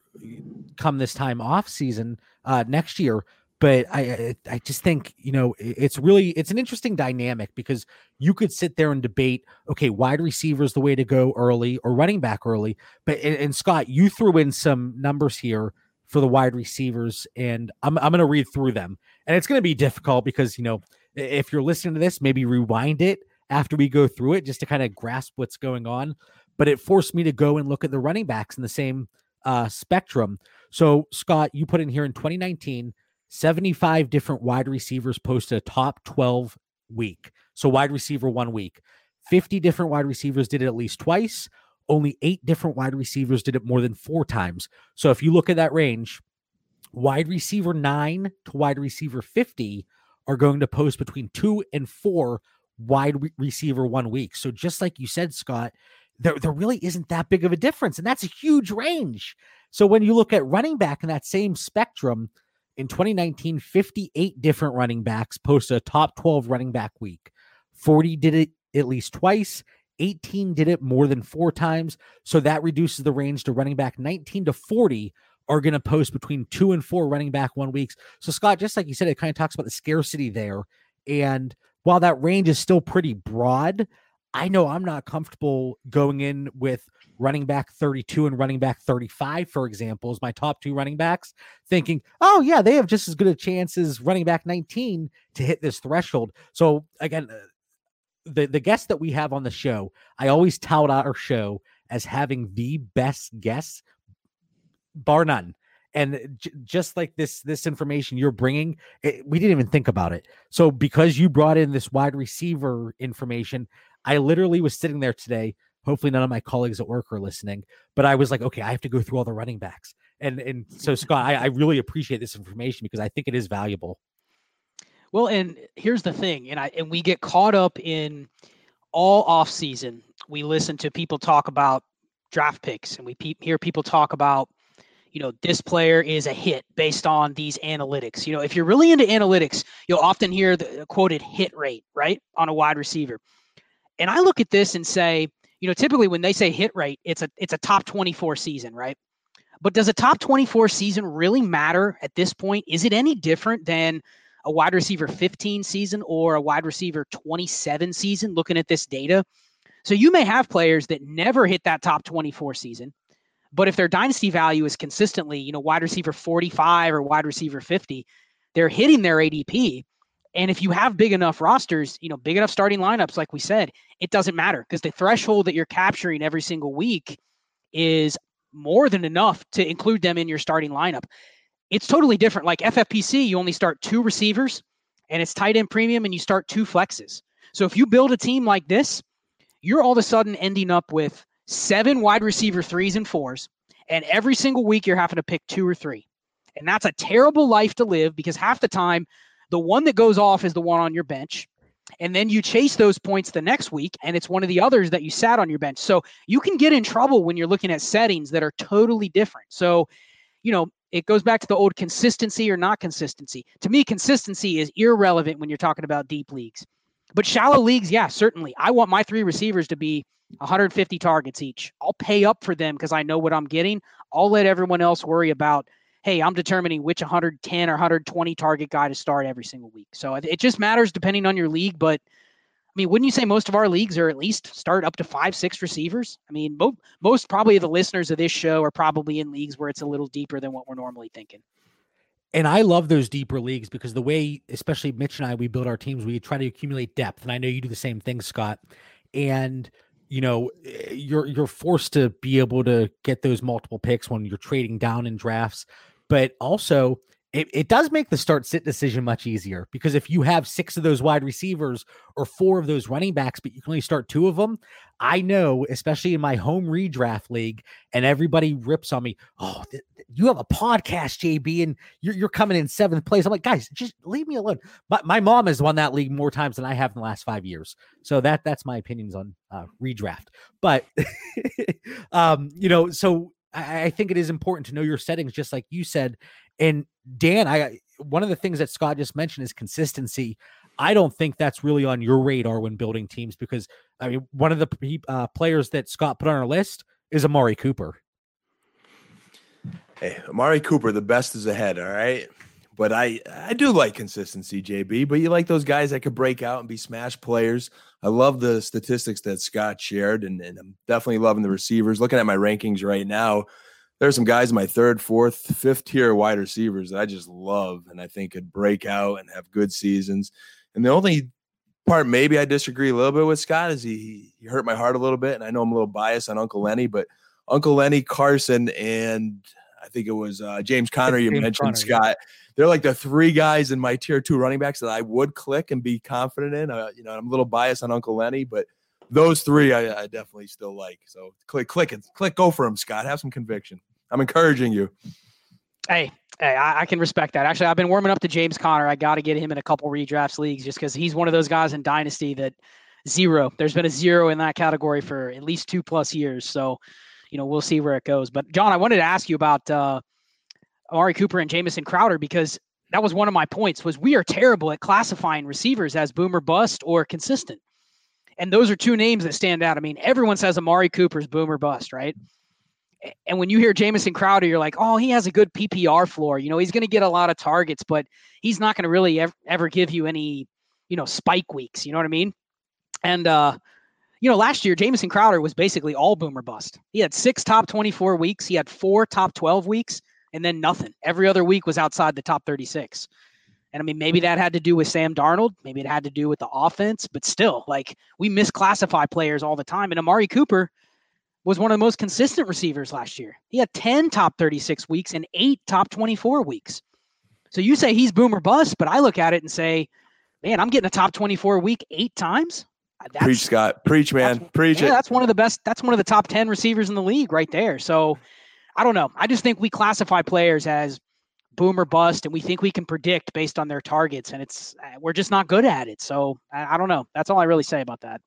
come this time off season uh, next year. But I, I just think you know it's really it's an interesting dynamic because you could sit there and debate okay wide receiver is the way to go early or running back early but and, Scott you threw in some numbers here for the wide receivers and I'm I'm going to read through them and it's going to be difficult because you know if you're listening to this, maybe rewind it after we go through it just to kind of grasp what's going on. But it forced me to go and look at the running backs in the same uh, spectrum. So, Scott, you put in here in 2019, 75 different wide receivers posted a top 12 week. So, wide receiver one week. 50 different wide receivers did it at least twice. Only eight different wide receivers did it more than four times. So, if you look at that range, wide receiver nine to wide receiver 50 are going to post between two and four wide re- receiver one week. So, just like you said, Scott, there, there really isn't that big of a difference. And that's a huge range. So, when you look at running back in that same spectrum, in 2019, 58 different running backs posted a top 12 running back week. 40 did it at least twice. 18 did it more than four times. So that reduces the range to running back 19 to 40 are going to post between two and four running back one weeks. So, Scott, just like you said, it kind of talks about the scarcity there. And while that range is still pretty broad, I know I'm not comfortable going in with running back 32 and running back 35, for example, as my top two running backs, thinking, oh, yeah, they have just as good a chance as running back 19 to hit this threshold. So, again, uh, the, the guests that we have on the show, I always tout our show as having the best guests bar none and j- just like this this information you're bringing it, we didn't even think about it so because you brought in this wide receiver information i literally was sitting there today hopefully none of my colleagues at work are listening but i was like okay i have to go through all the running backs and and so scott I, I really appreciate this information because i think it is valuable
well and here's the thing and i and we get caught up in all off season we listen to people talk about draft picks and we pe- hear people talk about you know, this player is a hit based on these analytics. You know, if you're really into analytics, you'll often hear the quoted hit rate, right, on a wide receiver. And I look at this and say, you know, typically when they say hit rate, it's a it's a top 24 season, right? But does a top 24 season really matter at this point? Is it any different than a wide receiver 15 season or a wide receiver 27 season looking at this data? So you may have players that never hit that top 24 season but if their dynasty value is consistently, you know, wide receiver 45 or wide receiver 50, they're hitting their ADP. And if you have big enough rosters, you know, big enough starting lineups, like we said, it doesn't matter because the threshold that you're capturing every single week is more than enough to include them in your starting lineup. It's totally different. Like FFPC, you only start two receivers and it's tight end premium and you start two flexes. So if you build a team like this, you're all of a sudden ending up with seven wide receiver threes and fours, and every single week you're having to pick two or three. And that's a terrible life to live because half the time the one that goes off is the one on your bench. And then you chase those points the next week, and it's one of the others that you sat on your bench. So you can get in trouble when you're looking at settings that are totally different. So, you know, it goes back to the old consistency or not consistency. To me, consistency is irrelevant when you're talking about deep leagues. But shallow leagues, yeah, certainly. I want my three receivers to be 150 targets each. I'll pay up for them because I know what I'm getting. I'll let everyone else worry about, hey, I'm determining which 110 or 120 target guy to start every single week. So it just matters depending on your league. But I mean, wouldn't you say most of our leagues are at least start up to five, six receivers? I mean, mo- most probably the listeners of this show are probably in leagues where it's a little deeper than what we're normally thinking.
And I love those deeper leagues because the way, especially Mitch and I, we build our teams, we try to accumulate depth. And I know you do the same thing, Scott. And you know eh, you're you're forced to be able to get those multiple picks when you're trading down in drafts but also it, it does make the start sit decision much easier because if you have six of those wide receivers or four of those running backs, but you can only start two of them, I know, especially in my home redraft league, and everybody rips on me. Oh, th- you have a podcast, JB, and you're, you're coming in seventh place. I'm like, guys, just leave me alone. My, my mom has won that league more times than I have in the last five years. So that that's my opinions on uh, redraft. But, um, you know, so I, I think it is important to know your settings, just like you said. And Dan, I one of the things that Scott just mentioned is consistency. I don't think that's really on your radar when building teams because I mean one of the uh, players that Scott put on our list is Amari Cooper.
Hey, Amari Cooper, the best is ahead. All right. But I, I do like consistency, JB. But you like those guys that could break out and be smash players. I love the statistics that Scott shared, and, and I'm definitely loving the receivers. Looking at my rankings right now, there's some guys in my third, fourth, fifth tier wide receivers that I just love and I think could break out and have good seasons. And the only part maybe I disagree a little bit with Scott is he he hurt my heart a little bit, and I know I'm a little biased on Uncle Lenny, but Uncle Lenny Carson and I think it was uh, James Conner you James mentioned Conner, Scott. Yeah. They're like the three guys in my tier two running backs that I would click and be confident in. Uh, you know, I'm a little biased on Uncle Lenny, but those three I, I definitely still like. So click, click it, click, go for him, Scott. Have some conviction. I'm encouraging you.
Hey, hey, I, I, can respect that. Actually, I've been warming up to James Conner. I got to get him in a couple redrafts leagues just because he's one of those guys in Dynasty that zero. There's been a zero in that category for at least two plus years. So, you know, we'll see where it goes. But John, I wanted to ask you about uh, Amari Cooper and Jamison Crowder because that was one of my points. Was we are terrible at classifying receivers as boomer bust or consistent, and those are two names that stand out. I mean, everyone says Amari Cooper's boomer bust, right? and when you hear Jamison Crowder, you're like, oh, he has a good PPR floor. You know, he's going to get a lot of targets, but he's not going to really ever, ever give you any, you know, spike weeks. You know what I mean? And, uh, you know, last year, Jamison Crowder was basically all boomer bust. He had six top 24 weeks, he had four top 12 weeks, and then nothing. Every other week was outside the top 36. And I mean, maybe that had to do with Sam Darnold. Maybe it had to do with the offense, but still, like we misclassify players all the time. And Amari Cooper, was one of the most consistent receivers last year. He had 10 top 36 weeks and eight top 24 weeks. So you say he's boomer bust, but I look at it and say, man, I'm getting a top 24 week eight times.
Uh, that's, Preach, Scott. Preach, man. Preach
yeah,
it.
That's one of the best. That's one of the top 10 receivers in the league right there. So I don't know. I just think we classify players as boom or bust and we think we can predict based on their targets and it's uh, we're just not good at it so I, I, don't know that's all i really say about that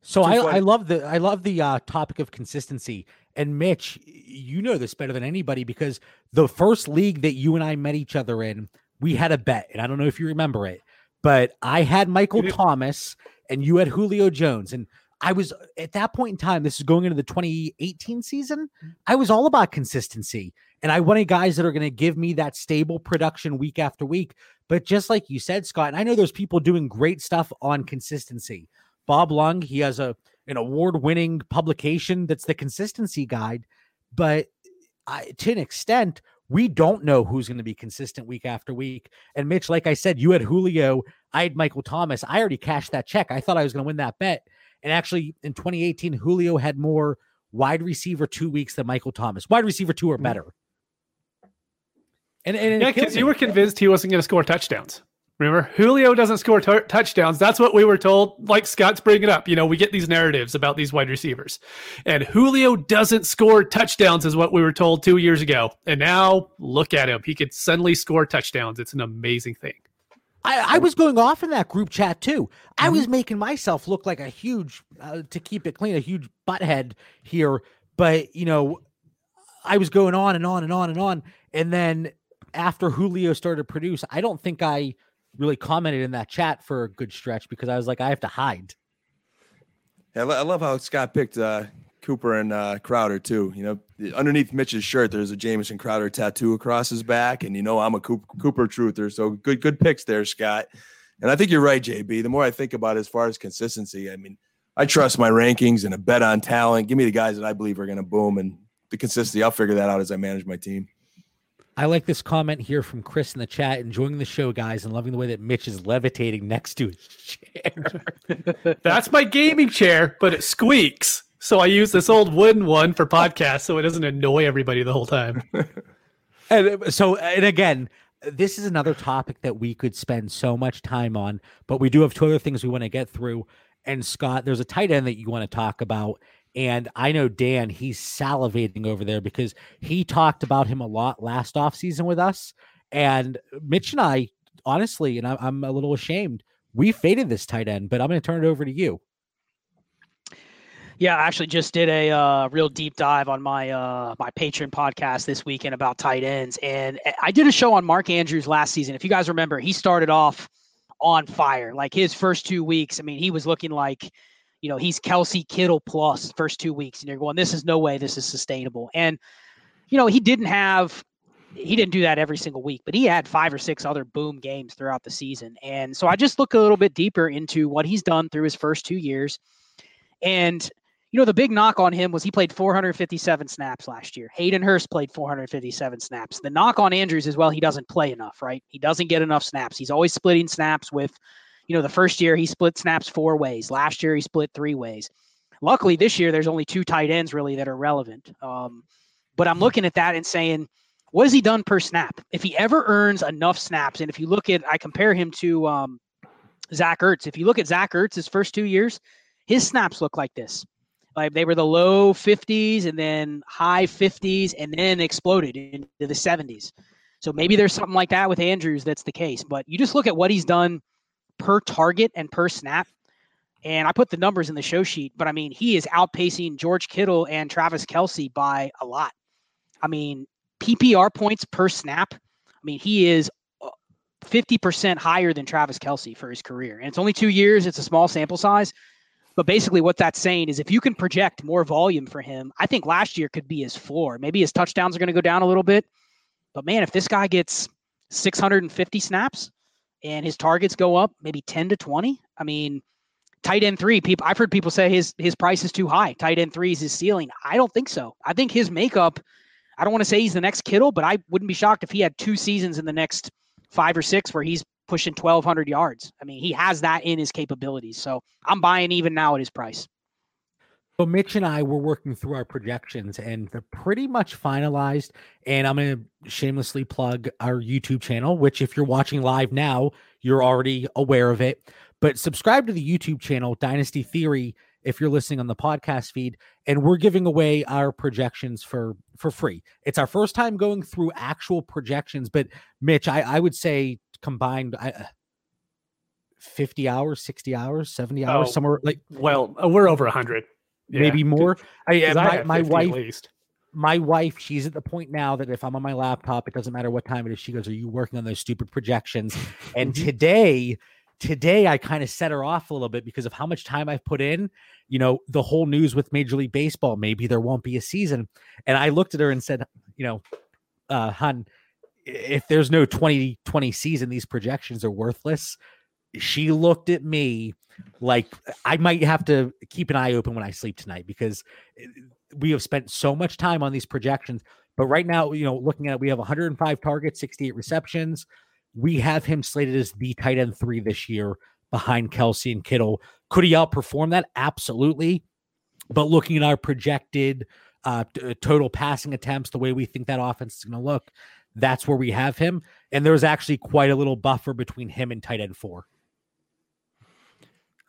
so I, I love the I love the uh, topic of consistency. And Mitch, you know this better than anybody because the first league that you and I met each other in, we had a bet, and I don't know if you remember it, but I had Michael Thomas and you had Julio Jones, and I was uh, at that point in time. This is going into the 2018 season. Mm. I was all about consistency, and I wanted guys that are going to give me that stable production week after week. But just like you said, Scott, and I know there's people doing great stuff on consistency. Bob Lung, he has a an award-winning publication that's the consistency guide, but uh, I, to an extent, we don't know who's going to be consistent week after week. And Mitch, like I said, you had Julio, I had Michael Thomas. I already cashed that check. I thought I was going to win that bet. And actually, in 2018, Julio had more wide receiver two weeks than Michael Thomas. Wide receiver two or mm. better.
And, and yeah, because you were convinced he wasn't going to score touchdowns. Remember, Julio doesn't score t- touchdowns. That's what we were told. Like Scott's bringing up, you know, we get these narratives about these wide receivers, and Julio doesn't score touchdowns, is what we were told two years ago. And now look at him; he could suddenly score touchdowns. It's an amazing thing.
I, I was going off in that group chat too. I mm-hmm. was making myself look like a huge, uh, to keep it clean, a huge butthead here. But you know, I was going on and on and on and on, and then after Julio started to produce, I don't think I really commented in that chat for a good stretch because I was like, I have to hide.
Yeah, I love how Scott picked uh, Cooper and uh, Crowder too. You know, underneath Mitch's shirt, there's a Jamison Crowder tattoo across his back, and you know I'm a Cooper, Cooper truther. So good, good picks there, Scott. And I think you're right, JB. The more I think about it, as far as consistency, I mean, I trust my rankings and a bet on talent. Give me the guys that I believe are going to boom, and the consistency. I'll figure that out as I manage my team.
I like this comment here from Chris in the chat. Enjoying the show, guys, and loving the way that Mitch is levitating next to his chair.
That's my gaming chair, but it squeaks. So I use this old wooden one for podcasts so it doesn't annoy everybody the whole time.
and uh, so, and again, this is another topic that we could spend so much time on, but we do have two other things we want to get through. And Scott, there's a tight end that you want to talk about. And I know Dan, he's salivating over there because he talked about him a lot last offseason with us. And Mitch and I, honestly, and I'm a little ashamed, we faded this tight end, but I'm going to turn it over to you.
Yeah, I actually just did a uh, real deep dive on my uh, my Patreon podcast this weekend about tight ends, and I did a show on Mark Andrews last season. If you guys remember, he started off on fire. Like his first two weeks, I mean, he was looking like you know, he's Kelce Kittle plus first two weeks, and you're going, this is no way this is sustainable. And, you know, he didn't have, he didn't do that every single week, but he had five or six other boom games throughout the season. And so I just look a little bit deeper into what he's done through his first two years. And, you know, the big knock on him was he played 457 snaps last year. Hayden Hurst played 457 snaps. The knock on Andrews is, well, he doesn't play enough, right? He doesn't get enough snaps. He's always splitting snaps with, you know, the first year he split snaps four ways. Last year he split three ways. Luckily, this year there's only two tight ends really that are relevant. Um, but I'm looking at that and saying, what has he done per snap? If he ever earns enough snaps, and if you look at, I compare him to um, Zach Ertz. If you look at Zach Ertz, his first two years, his snaps look like this. Like they were the low 50s and then high 50s and then exploded into the 70s. So maybe there's something like that with Andrews that's the case. But you just look at what he's done per target and per snap. And I put the numbers in the show sheet, but I mean, he is outpacing George Kittle and Travis Kelce by a lot. I mean, PPR points per snap. I mean, he is 50% uh, higher than Travis Kelce for his career. And it's only two years, it's a small sample size. But basically, what that's saying is if you can project more volume for him, I think last year could be his floor. Maybe his touchdowns are going to go down a little bit. But man, if this guy gets 650 snaps and his targets go up maybe 10 to 20, I mean, tight end three, people I've heard people say his his price is too high. Tight end three is his ceiling. I don't think so. I think his makeup, I don't want to say he's the next Kittle, but I wouldn't be shocked if he had two seasons in the next five or six where he's pushing 1,200 yards. I mean, he has that in his capabilities. So I'm buying even now at his price.
So Mitch and I were working through our projections and they're pretty much finalized. And I'm going to shamelessly plug our YouTube channel, which if you're watching live now, you're already aware of it. But subscribe to the YouTube channel, Dynasty Theory, if you're listening on the podcast feed. And we're giving away our projections for for free. It's our first time going through actual projections. But Mitch, I, I would say combined I, uh, 50 hours, 60 hours, 70 hours, oh, somewhere like
well, uh, we're over 100
yeah. maybe more. I, uh, my, my wife, my wife, she's at the point now that if I'm on my laptop, it doesn't matter what time it is. She goes, "Are you working on those stupid projections?" And mm-hmm. today, today, I kind of set her off a little bit because of how much time I've put in. You know, the whole news with Major League Baseball. Maybe there won't be a season. And I looked at her and said, "You know, uh, hun." If there's no 2020 season, these projections are worthless she looked at me like I might have to keep an eye open when I sleep tonight because eh, we have spent so much time on these projections. But right now, you know, looking at it, we have 105 targets, 68 receptions. We have him slated as the tight end three this year behind Kelce and Kittle. Could he outperform that? Absolutely. But looking at our projected uh, t- total passing attempts, the way we think that offense is going to look, that's where we have him. And there's actually quite a little buffer between him and tight end four.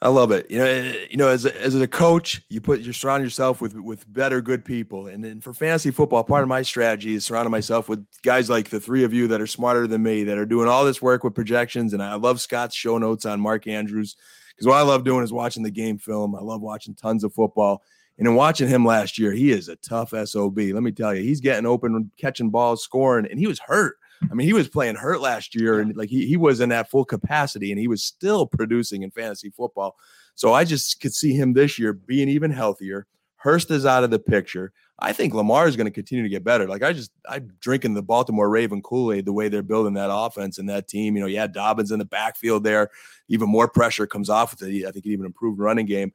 I love it. You know, you know, as a, as a coach, you put you surround yourself with with better, good people. And then for fantasy football, part of my strategy is surrounding myself with guys like the three of you that are smarter than me, that are doing all this work with projections. And I love Scott's show notes on Mark Andrews because what I love doing is watching the game film. I love watching tons of football. And in watching him last year, he is a tough SOB. Let me tell you, he's getting open, catching balls, scoring, and he was hurt. I mean, he was playing hurt last year and like he, he was in that full capacity and he was still producing in fantasy football. So I just could see him this year being even healthier. Hurst is out of the picture. I think Lamar is going to continue to get better. Like I just I'm drinking the Baltimore Raven Kool-Aid the way they're building that offense and that team. You know, yeah, Dobbins in the backfield there. Even more pressure comes off with it. I think it even improved running game.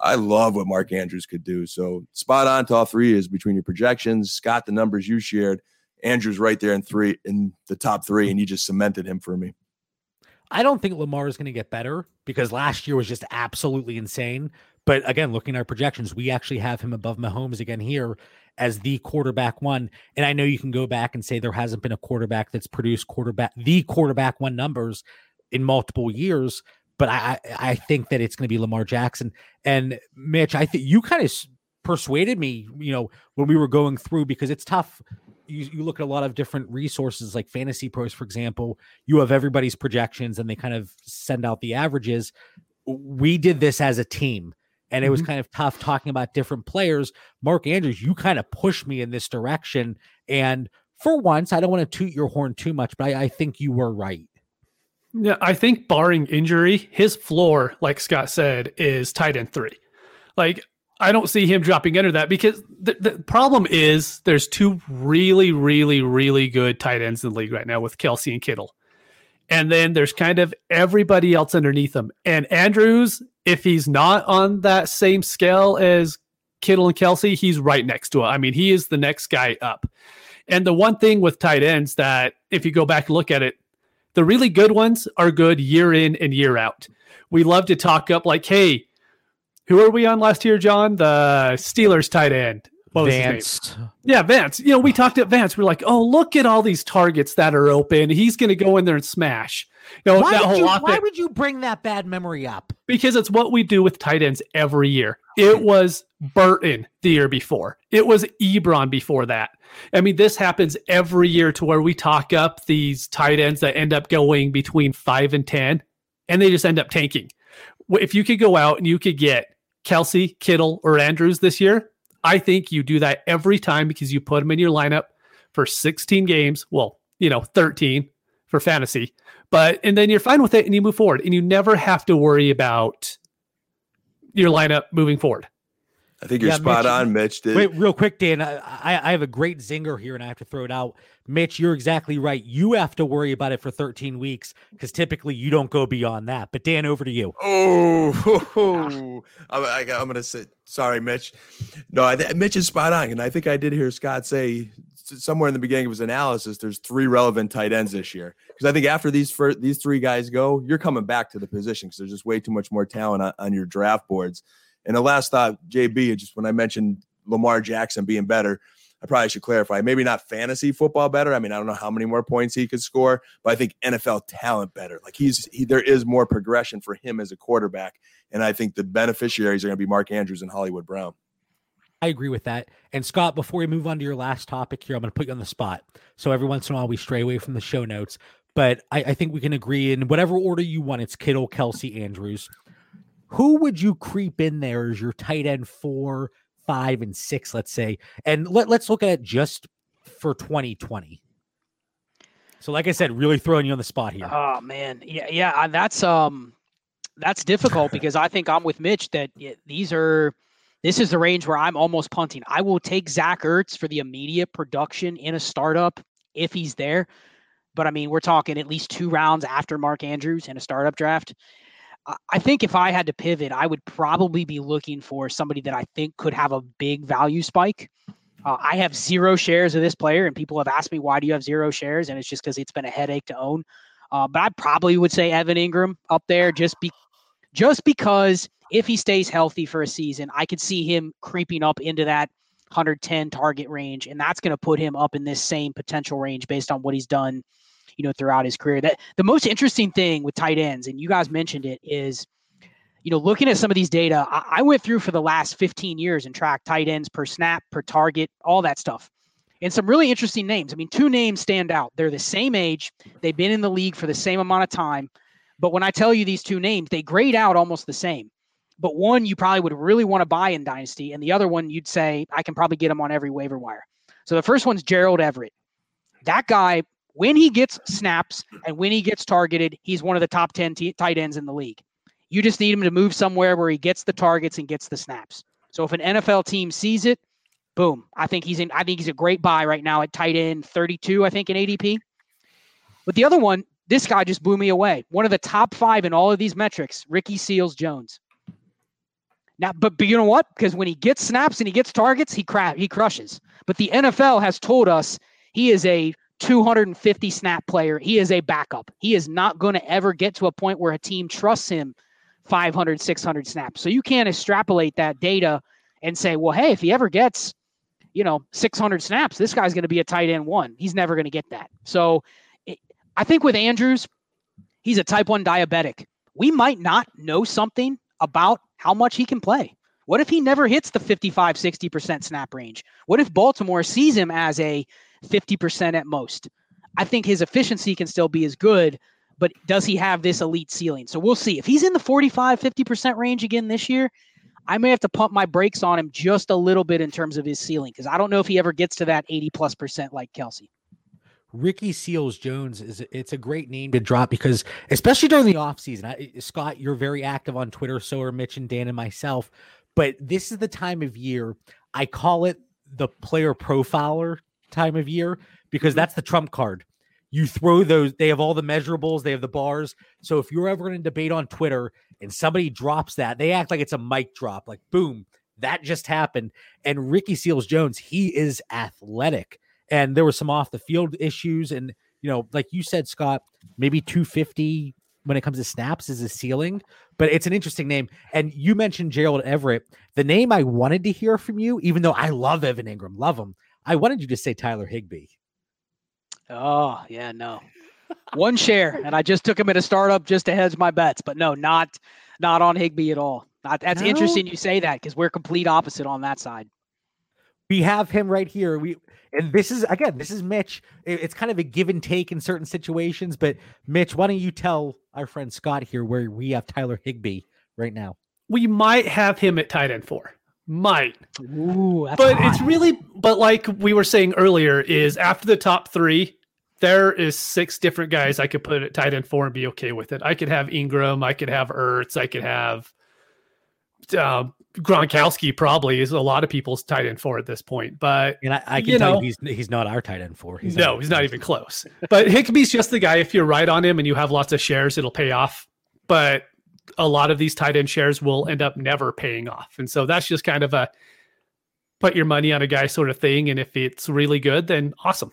I love what Mark Andrews could do. So spot on to all three is between your projections, Scott, the numbers you shared, Andrew's right there in three in the top three, and you just cemented him for me.
I don't think Lamar is going to get better because last year was just absolutely insane. But again, looking at our projections, we actually have him above Mahomes again here as the quarterback one. And I know you can go back and say there hasn't been a quarterback that's produced quarterback the quarterback one numbers in multiple years. But I I think that it's going to be Lamar Jackson. And Mitch. I think you kind of persuaded me, you know, when we were going through because it's tough. You, you look at a lot of different resources like FantasyPros for example. You have everybody's projections and they kind of send out the averages. We did this as a team and it was mm-hmm. kind of tough talking about different players. Mark andrews you kind of pushed me in this direction and for once i don't want to toot your horn too much but I, I think you were right
yeah i think barring injury his floor like scott said is tight end three like I don't see him dropping under that because the, the problem is there's two really, really, really good tight ends in the league right now with Kelce and Kittle. And then there's kind of everybody else underneath them. And Andrews, if he's not on that same scale as Kittle and Kelce, he's right next to it. I mean, he is the next guy up. And the one thing with tight ends that if you go back and look at it, The really good ones are good year in and year out. We love to talk up like, hey, who are we on last year, John? The Steelers tight end.
Vance.
Yeah, Vance. You know, we talked at Vance. We're like, oh, look at all these targets that are open. He's going to go in there and smash.
You know, why, would you, why would you bring that bad memory up?
Because it's what we do with tight ends every year. It was Burton the year before. It was Ebron before that. I mean, this happens every year to where we talk up these tight ends that end up going between five and 10, and they just end up tanking. If you could go out and you could get Kelce, Kittle, or Andrews this year, I think you do that every time because you put them in your lineup for 16 games. Well, you know, 13 for fantasy, but and then you're fine with it and you move forward and you never have to worry about your lineup moving forward.
I think you're yeah, spot Mitch, on, Mitch.
Did... Wait, real quick, Dan. I, I have a great zinger here, and I have to throw it out. Mitch, you're exactly right. You have to worry about it for 13 weeks because typically you don't go beyond that. But Dan, over to you.
Oh, I'm, I, am going to say sorry, Mitch. No, I, Mitch is spot on, and I think I did hear Scott say somewhere in the beginning of his analysis, there's three relevant tight ends this year. Because I think after these first, these three guys go, you're coming back to the position because there's just way too much more talent on, on your draft boards. And the last thought, JB, just when I mentioned Lamar Jackson being better, I probably should clarify. Maybe not fantasy football better. I mean, I don't know how many more points he could score, but I think NFL talent better. Like he's he, there is more progression for him as a quarterback, and I think the beneficiaries are going to be Mark Andrews and Hollywood Brown.
I agree with that. And Scott, before we move on to your last topic here, I'm going to put you on the spot. So every once in a while we stray away from the show notes, but I, I think we can agree in whatever order you want. It's Kittle, Kelce, Andrews. Who would you creep in there as your tight end four, five, and six, let's say? And let, let's look at just for 2020. So, like I said, really throwing you on the spot here.
Oh man, yeah, yeah, that's um, that's difficult because I think I'm with Mitch that these are, this is the range where I'm almost punting. I will take Zach Ertz for the immediate production in a startup if he's there, but I mean we're talking at least two rounds after Mark Andrews in a startup draft. I think if I had to pivot, I would probably be looking for somebody that I think could have a big value spike. Uh, I have zero shares of this player, and people have asked me why do you have zero shares, and it's just because it's been a headache to own. Uh, but I probably would say Evan Engram up there, just be, just because if he stays healthy for a season, I could see him creeping up into that 110 target range, and that's going to put him up in this same potential range based on what he's done you know, throughout his career. That the most interesting thing with tight ends, and you guys mentioned it, is you know, looking at some of these data, I, I went through for the last 15 years and tracked tight ends per snap, per target, all that stuff. And some really interesting names. I mean, two names stand out. They're the same age, they've been in the league for the same amount of time. But when I tell you these two names, they grade out almost the same. But one you probably would really want to buy in Dynasty, and the other one you'd say, I can probably get him on every waiver wire. So the first one's Gerald Everett. That guy when he gets snaps and when he gets targeted, he's one of the top 10 t- tight ends in the league. You just need him to move somewhere where he gets the targets and gets the snaps. So if an NFL team sees it, boom. I think he's in I think he's a great buy right now at tight end 32, I think in ADP. But the other one, this guy just blew me away. One of the top 5 in all of these metrics, Ricky Seals Jones. Now, but, but you know what? Because when he gets snaps and he gets targets, he cra- he crushes. But the NFL has told us he is a 250 snap player. He is a backup. He is not going to ever get to a point where a team trusts him 500, 600 snaps. So you can't extrapolate that data and say, well, hey, if he ever gets, you know, 600 snaps, this guy's going to be a tight end one. He's never going to get that. So it, I think with Andrews, he's a type 1 diabetic. We might not know something about how much he can play. What if he never hits the 55, 60% snap range? What if Baltimore sees him as a 50% at most. I think his efficiency can still be as good, but does he have this elite ceiling? So we'll see. If he's in the 45, 50% range again this year, I may have to pump my brakes on him just a little bit in terms of his ceiling because I don't know if he ever gets to that 80 plus percent like Kelce.
Ricky Seals Jones is it's a great name to drop because especially during the offseason. Scott, you're very active on Twitter, so are Mitch and Dan and myself. But this is the time of year I call it the player profiler time of year because mm-hmm. that's the trump card. You throw those, they have all the measurables, they have the bars. So if you're ever going to debate on Twitter and somebody drops that, they act like it's a mic drop, like boom, that just happened. And Ricky Seals Jones, he is athletic. And there were some off the field issues. And you know, like you said, Scott, maybe 250 when it comes to snaps is a ceiling, but it's an interesting name. And you mentioned Gerald Everett. The name I wanted to hear from you, even though I love Evan Engram, love him, I wanted you to say Tyler Higbee.
Oh, yeah, no. One share, and I just took him at a startup just to hedge my bets, but no, not not on Higbee at all. That's no? interesting you say that because we're complete opposite on that side.
We have him right here. We and this is again, this is Mitch. It's kind of a give and take in certain situations, but Mitch, why don't you tell our friend Scott here where we have Tyler Higbee right now?
We might have him at tight end four. Might.
Ooh,
but hot. it's really but like we were saying earlier, is after the top three, there is six different guys I could put at tight end four and be okay with it. I could have Engram, I could have Ertz, I could have uh, Gronkowski probably is a lot of people's tight end four at this point. But
and I, I can tell know, you he's he's not our tight end four.
He's no, he's not even close. but Higbee's just the guy. If you're right on him and you have lots of shares, it'll pay off. But a lot of these tight end shares will end up never paying off, and so that's just kind of a put your money on a guy sort of thing. And if it's really good, then awesome.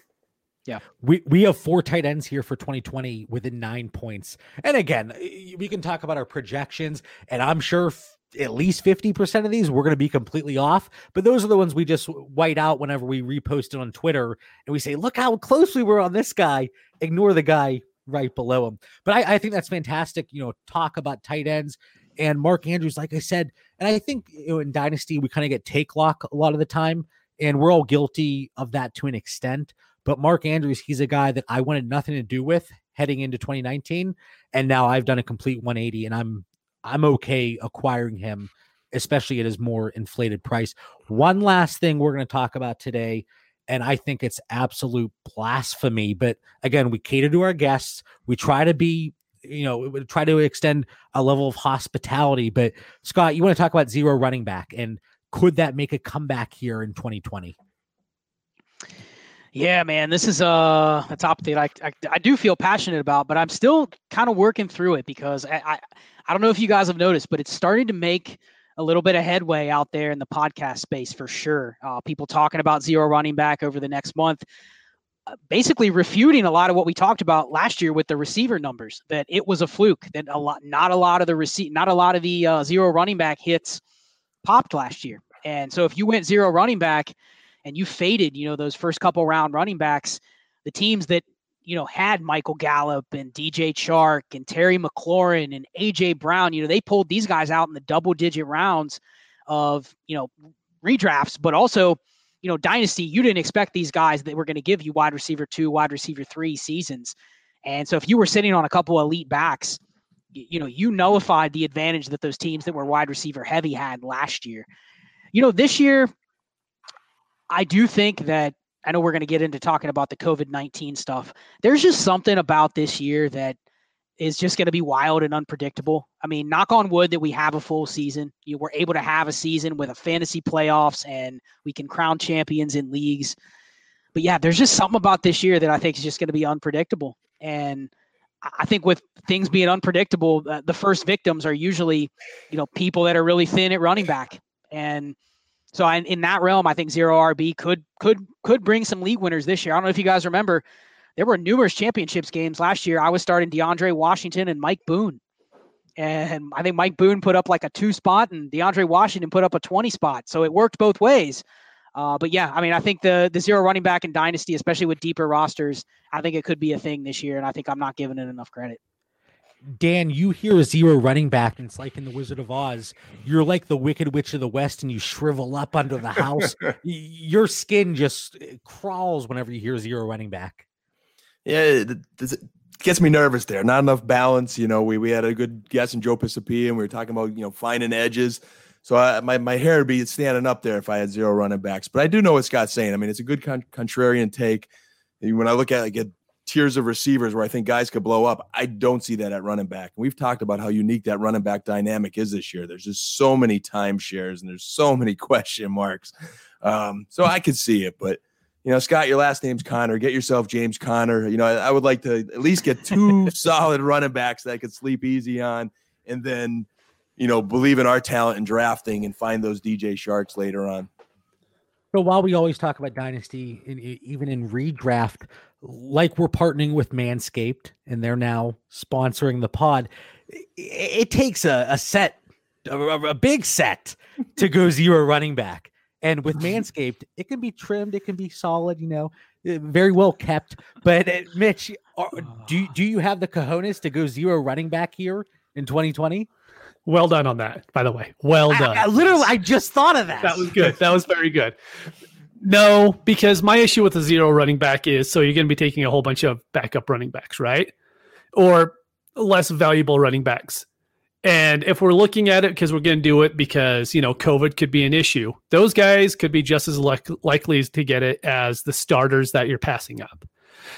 Yeah. We we have four tight ends here for 2020 within 9 points. And again, we can talk about our projections and I'm sure at least 50% of these we're going to be completely off but those are the ones we just white out whenever we repost it on twitter and we say look how close we were on this guy ignore the guy right below him. But i, I think that's fantastic you know talk about tight ends. And mark andrews like i said and i think you know in dynasty we kind of get take lock a lot of the time and we're all guilty of that to an extent. But mark andrews he's a guy that i wanted nothing to do with heading into 2019 and now i've done a complete 180 and i'm I'm okay acquiring him, especially at his more inflated price. One last thing we're going to talk about today, and I think it's absolute blasphemy. But again, we cater to our guests. We try to be, you know, we try to extend a level of hospitality. But Scott, you want to talk about zero running back, and could that make a comeback here in 2020?
Yeah, man, this is a, a topic that I, I, I do feel passionate about, but I'm still kind of working through it because I, I I don't know if you guys have noticed, but it's starting to make a little bit of headway out there in the podcast space for sure. Uh, people talking about zero running back over the next month, uh, basically refuting a lot of what we talked about last year with the receiver numbers. That it was a fluke. That a lot, not a lot of the receipt, not a lot of the uh, zero running back hits popped last year. And so if you went zero running back and you faded, you know those first couple round running backs, the teams that you know, had Michael Gallup and DJ Chark and Terry McLaurin and AJ Brown, you know, they pulled these guys out in the double digit rounds of, you know, redrafts, but also, you know, dynasty, you didn't expect these guys that were going to give you wide receiver two, wide receiver three seasons. And so if you were sitting on a couple elite backs, you, you know, you nullified the advantage that those teams that were wide receiver heavy had last year. You know, this year, I do think that I know we're going to get into talking about the COVID 19 stuff. There's just something about this year that is just going to be wild and unpredictable. I mean, knock on wood that we have a full season. You we're able to have a season with a fantasy playoffs and we can crown champions in leagues. But yeah, there's just something about this year that I think is just going to be unpredictable. And I think with things being unpredictable, uh, the first victims are usually, you know, people that are really thin at running back. And so I, in that realm, I think zero RB could could could bring some league winners this year. I don't know if you guys remember, there were numerous championships games last year. I was starting DeAndre Washington and Mike Boone, and I think Mike Boone put up like a two spot, and DeAndre Washington put up a twenty spot. So it worked both ways. Uh, but yeah, I mean, I think the the zero running back in dynasty, especially with deeper rosters, I think it could be a thing this year, and I think I'm not giving it enough credit.
Dan, you hear a zero running back, and it's like in the Wizard of Oz. You're like the Wicked Witch of the West, and you shrivel up under the house. Your skin just crawls whenever you hear zero running back.
Yeah, it, it gets me nervous there. Not enough balance. You know, we we had a good guess in Joe Pisapia, and we were talking about you know finding edges. So I, my my hair would be standing up there if I had zero running backs. But I do know what Scott's saying. I mean, it's a good con- contrarian take. When I look at like tiers of receivers where I think guys could blow up. I don't see that at running back. We've talked about how unique that running back dynamic is this year. There's just so many timeshares and there's so many question marks. Um, so I could see it, but you know, Scott, your last name's Connor. Get yourself James Conner. You know, I, I would like to at least get two solid running backs that I could sleep easy on, and then, you know, believe in our talent and drafting and find those DJ Charks later on.
So while we always talk about dynasty, in, even in redraft, like we're partnering with Manscaped and they're now sponsoring the pod, it, it takes a, a set, a, a, big set to go zero running back. And with Manscaped, it can be trimmed, it can be solid, you know, very well kept. But uh, Mitch, are, do do you have the cojones to go zero running back here in 2020?
Well done on that, by the way. Well done.
I, I, literally, I just thought of that.
That was good. That was very good. No, because my issue with the zero running back is so you're going to be taking a whole bunch of backup running backs, right? Or less valuable running backs. And if we're looking at it because we're going to do it because, you know, COVID could be an issue, those guys could be just as li- likely to get it as the starters that you're passing up.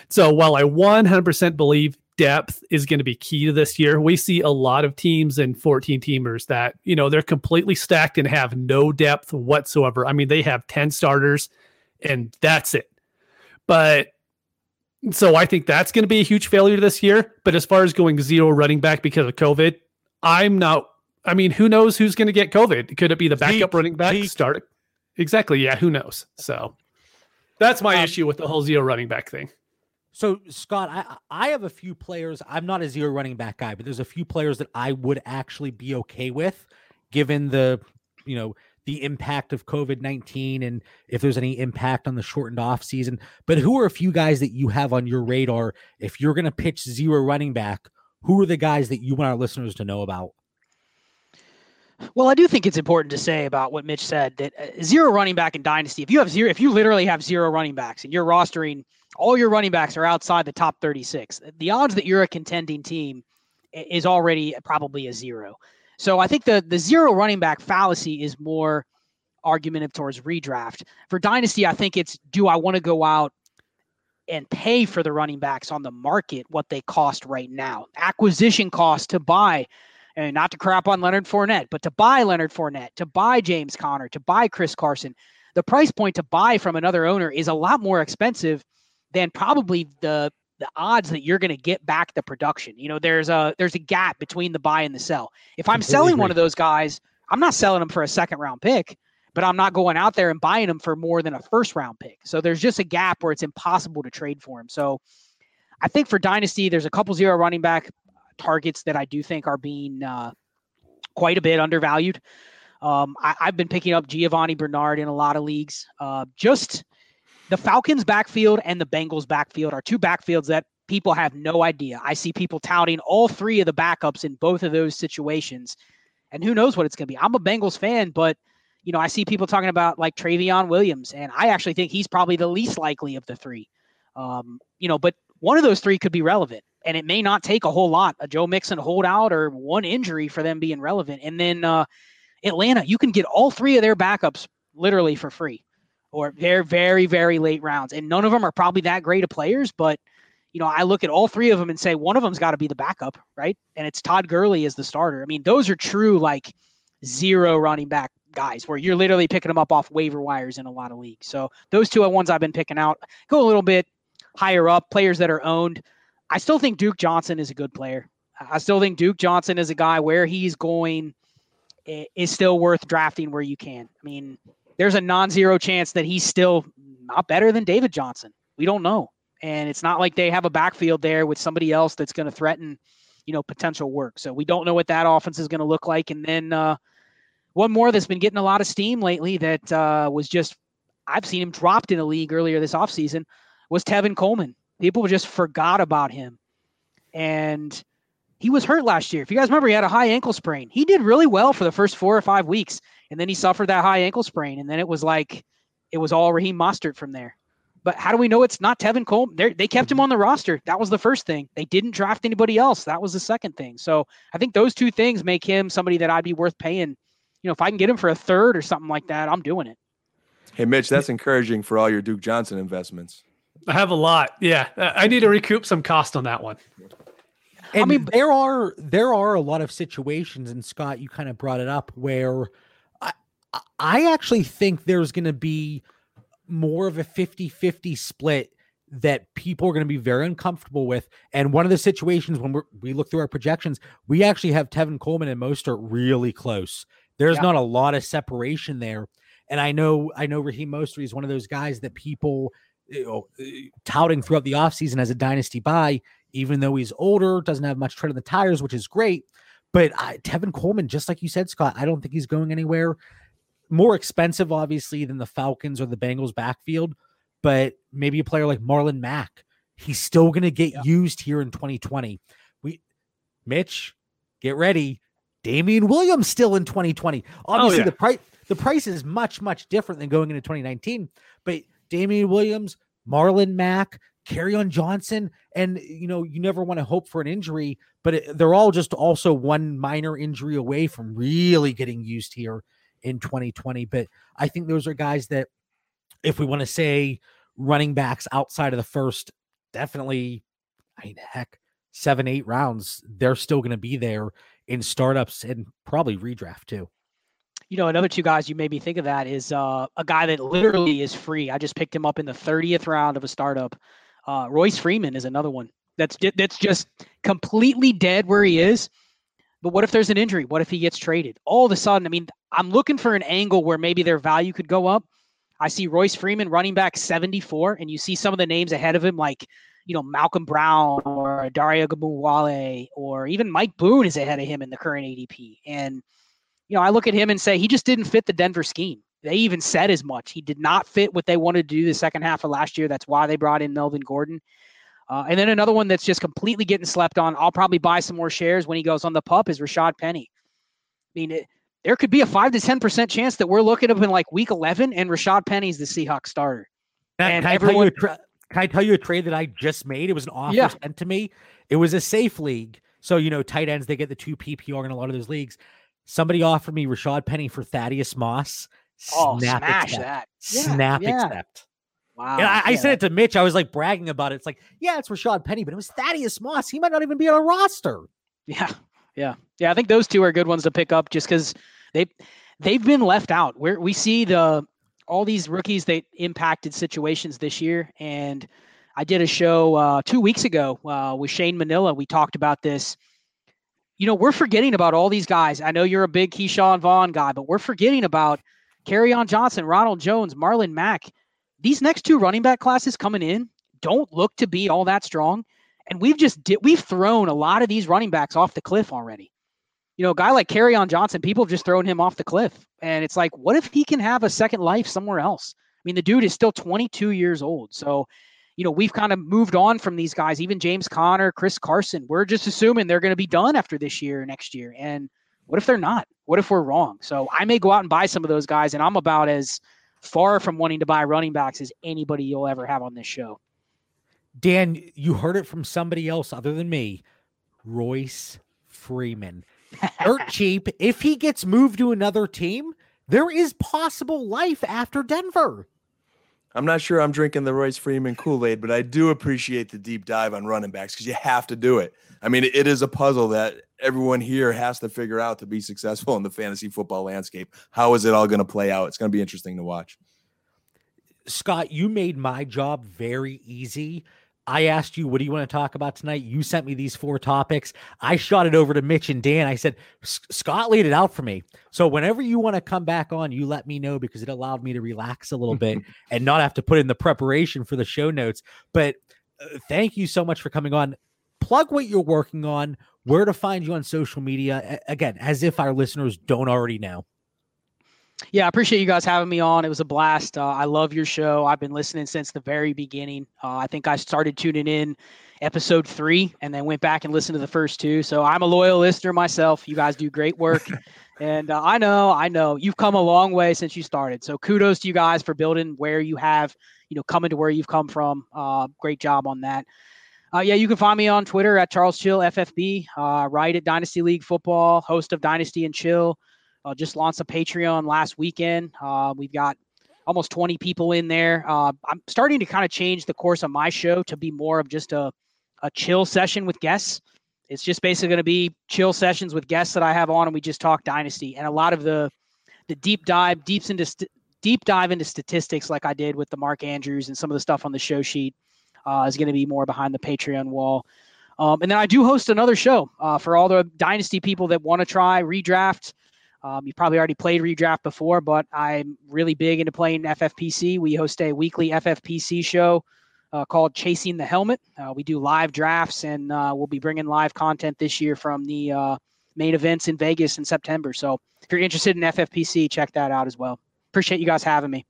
So while I 100% believe depth is going to be key to this year. We see a lot of teams and 14 teamers that, you know, they're completely stacked and have no depth whatsoever. I mean, they have 10 starters and that's it. But so I think that's going to be a huge failure this year. But as far as going zero running back because of COVID, I'm not. I mean, who knows who's going to get COVID? Could it be the backup Zeke, running back Zeke. start? Exactly. Yeah. Who knows? So that's my um, issue with the whole zero running back thing.
So Scott, I I have a few players. I'm not a zero running back guy, but there's a few players that I would actually be okay with, given the you know the impact of COVID nineteen and if there's any impact on the shortened off season. But who are a few guys that you have on your radar if you're going to pitch zero running back? Who are the guys that you want our listeners to know about?
Well, I do think it's important to say about what Mitch said that uh, zero running back in dynasty. If you have zero, if you literally have zero running backs and you're rostering all your running backs are outside the top 36. The odds that you're a contending team is already probably a zero. So I think the the zero running back fallacy is more argumentative towards redraft. For dynasty, I think it's do I want to go out and pay for the running backs on the market what they cost right now? Acquisition cost to buy and not to crap on Leonard Fournette, but to buy Leonard Fournette, to buy James Conner, to buy Chris Carson, the price point to buy from another owner is a lot more expensive than probably the the odds that you're going to get back the production. You know, there's a there's a gap between the buy and the sell. If I'm selling agree. one of those guys, I'm not selling them for a second round pick, but I'm not going out there and buying them for more than a first round pick. So there's just a gap where it's impossible to trade for him. So I think for dynasty, there's a couple zero running back targets that I do think are being uh, quite a bit undervalued. Um, I, have been picking up Giovani Bernard in a lot of leagues. Uh, just the Falcons backfield and the Bengals backfield are two backfields that people have no idea. I see people touting all three of the backups in both of those situations. And who knows what it's going to be. I'm a Bengals fan, but you know, I see people talking about like Trayveon Williams, and I actually think he's probably the least likely of the three. Um, you know, but one of those three could be relevant, and it may not take a whole lot a Joe Mixon holdout or one injury for them being relevant. And then uh, Atlanta, you can get all three of their backups literally for free or they're very, very late rounds. And none of them are probably that great of players, but you know, I look at all three of them and say one of them's got to be the backup, right? And it's Todd Gurley as the starter. I mean, those are true like zero running back guys where you're literally picking them up off waiver wires in a lot of leagues. So those two are ones I've been picking out. Go a little bit higher up, players that are owned. I still think Duke Johnson is a good player. I still think Duke Johnson is a guy where he's going is still worth drafting where you can. I mean, there's a non-zero chance that he's still not better than David Johnson. We don't know. And it's not like they have a backfield there with somebody else that's going to threaten, you know, potential work. So we don't know what that offense is going to look like. And then uh, one more that's been getting a lot of steam lately that uh, was just I've seen him dropped in the league earlier this offseason was Tevin Coleman. People just forgot about him. And he was hurt last year. If you guys remember, he had a high ankle sprain. He did really well for the first four or five weeks and then he suffered that high ankle sprain, and then it was like it was all Raheem Mostert from there. But how do we know it's not Tevin Cole? They're, they kept him mm-hmm. on the roster. That was the first thing. They didn't draft anybody else. That was the second thing. So I think those two things make him somebody that I'd be worth paying. You know, if I can get him for a third or something like that, I'm doing it.
Hey, Mitch, that's encouraging for all your Duke Johnson investments.
I have a lot. Yeah, I need to recoup some cost on that one.
And I mean, there are there are a lot of situations, and Scott, you kind of brought it up where I I actually think there's going to be more of a 50 50 split that people are going to be very uncomfortable with. And one of the situations when we look through our projections, we actually have Tevin Coleman and Mostert really close. There's yeah. not a lot of separation there. And I know I know Raheem Mostert is one of those guys that people you know, touting throughout the offseason as a dynasty buy, even though he's older, doesn't have much tread on the tires, which is great. But I, Tevin Coleman, just like you said, Scott, I don't think he's going anywhere. More expensive, obviously, than the Falcons or the Bengals backfield, but maybe a player like Marlon Mack, he's still going to get yeah. used here in 2020. We, Mitch, get ready. Damien Williams still in 2020. Obviously, oh, yeah. the price the price is much much different than going into 2019. But Damien Williams, Marlon Mack, on Johnson, and you know you never want to hope for an injury, but it, they're all just also one minor injury away from really getting used here in 2020. But I think those are guys that, if we want to say running backs outside of the first, definitely, I mean, heck, seven eight rounds, they're still going to be there in startups and probably redraft too.
You know, another two guys you made me think of that is uh, a guy that literally is free. I just picked him up in the 30th round of a startup. Uh, Royce Freeman is another one that's that's just completely dead where he is. But what if there's an injury? What if he gets traded? All of a sudden, I mean, I'm looking for an angle where maybe their value could go up. I see Royce Freeman running back 74, and you see some of the names ahead of him, like you know Malcolm Brown or Dare Ogunbowale, or even Mike Boone is ahead of him in the current ADP. And you know, I look at him and say he just didn't fit the Denver scheme. They even said as much. He did not fit what they wanted to do the second half of last year. That's why they brought in Melvin Gordon. Uh, and then another one that's just completely getting slept on. I'll probably buy some more shares when he goes on the pup is Rashad Penny. I mean, it, there could be a five to ten percent chance that we're looking up in like week eleven, and Rashad Penny's the Seahawks starter.
and can, everyone, I tra- can I tell you a trade that I just made? It was an offer yeah. sent to me. It was a safe league, so you know tight ends they get the two PPR in a lot of those leagues. Somebody offered me Rashad Penny for Thaddeus Moss.
Oh, Snap smash accept. that!
Yeah, Snap yeah. accept. Wow. And I, I said it to Mitch. I was like bragging about it. It's like, yeah, it's Rashad Penny, but it was Thaddeus Moss. He might not even be on a roster.
Yeah. Yeah. Yeah. I think those two are good ones to pick up just because they they've been left out. Where we see the all these rookies that impacted situations this year. And I did a show uh, two weeks ago uh, with Shane Manila. We talked about this. You know, we're forgetting about all these guys. I know you're a big Ke'Shawn Vaughn guy, but we're forgetting about Kerryon Johnson, Ronald Jones, Marlon Mack these next two running back classes coming in don't look to be all that strong. And we've just di- we've thrown a lot of these running backs off the cliff already. You know, a guy like Kerryon Johnson, people have just thrown him off the cliff. And it's like, what if he can have a second life somewhere else? I mean, the dude is still 22 years old. So, you know, we've kind of moved on from these guys, even James Conner, Chris Carson. We're just assuming they're going to be done after this year, next year. And what if they're not? What if we're wrong? So I may go out and buy some of those guys, and I'm about as far from wanting to buy running backs as anybody you'll ever have on this show.
Dan, you heard it from somebody else other than me. Royce Freeman. Dirt cheap. If he gets moved to another team, there is possible life after Denver.
I'm not sure I'm drinking the Royce Freeman Kool Aid, but I do appreciate the deep dive on running backs because you have to do it. I mean, it is a puzzle that everyone here has to figure out to be successful in the fantasy football landscape. How is it all going to play out? It's going to be interesting to watch.
Scott, you made my job very easy. I asked you, what do you want to talk about tonight? You sent me these four topics. I shot it over to Mitch and Dan. I said, Scott laid it out for me. So whenever you want to come back on, you let me know because it allowed me to relax a little bit and not have to put in the preparation for the show notes. But uh, thank you so much for coming on. Plug what you're working on, where to find you on social media. Again, as if our listeners don't already know.
Yeah, I appreciate you guys having me on. It was a blast. Uh, I love your show. I've been listening since the very beginning. Uh, I think I started tuning in episode three and then went back and listened to the first two. So I'm a loyal listener myself. You guys do great work. and uh, I know, I know you've come a long way since you started. So kudos to you guys for building where you have, you know, coming to where you've come from. Uh, great job on that. Uh, yeah, you can find me on Twitter at Charles Chill FFB, uh, write at Dynasty League Football, host of Dynasty and Chill. Uh, just launched a Patreon last weekend. Uh, we've got almost 20 people in there. Uh, I'm starting to kind of change the course of my show to be more of just a, a chill session with guests. It's just basically going to be chill sessions with guests that I have on, and we just talk Dynasty and a lot of the the deep dive, deeps into st- deep dive into statistics, like I did with the Mark Andrews and some of the stuff on the show sheet uh, is going to be more behind the Patreon wall. Um, and then I do host another show uh, for all the dynasty people that want to try redraft. Um, you probably already played redraft before, but I'm really big into playing FFPC. We host a weekly FFPC show uh, called Chasing the Helmet. Uh, we do live drafts, and uh, we'll be bringing live content this year from the uh, main events in Vegas in September. So if you're interested in FFPC, check that out as well. Appreciate you guys having me.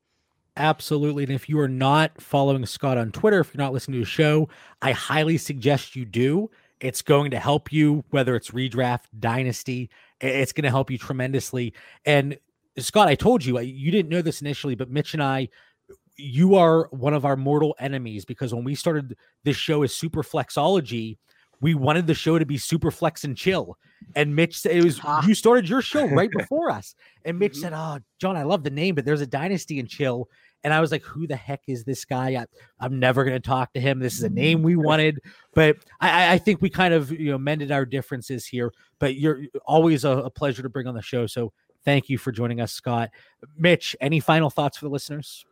Absolutely. And if you are not following Scott on Twitter, if you're not listening to the show, I highly suggest you do. It's going to help you, whether it's redraft, dynasty, it's going to help you tremendously. And Scott, I told you, you didn't know this initially, but Mitch and I, you are one of our mortal enemies because when we started this show as Super Flexology, we wanted the show to be super flex and chill. And Mitch said it was you started your show right before us. And Mitch mm-hmm. said, Oh, John, I love the name, but there's a dynasty and chill. And I was like, who the heck is this guy? I, am never going to talk to him. This is a name we wanted. But I, I, think we kind of, you know, mended our differences here. But you're always a, a pleasure to bring on the show. So thank you for joining us, Scott. Mitch, any final thoughts for the listeners?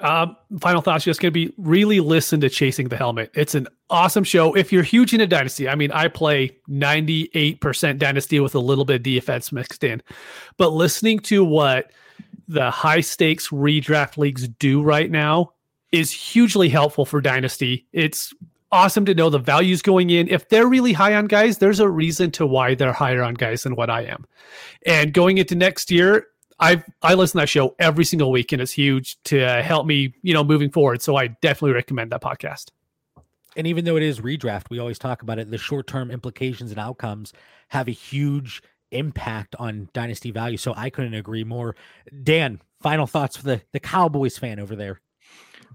Um, final thoughts just going to be really listen to Chasing the Helmet. It's an awesome show. If you're huge into Dynasty, I mean, I play 98% Dynasty with a little bit of DFS mixed in, but listening to what the high stakes redraft leagues do right now is hugely helpful for Dynasty. It's awesome to know the values going in. If they're really high on guys, there's a reason to why they're higher on guys than what I am. And going into next year, I I listen to that show every single week, and it's huge to help me, you know, moving forward. So I definitely recommend that podcast.
And even though it is redraft, we always talk about it. The short term implications and outcomes have a huge impact on dynasty value. So I couldn't agree more. Dan, final thoughts for the, the Cowboys fan over there.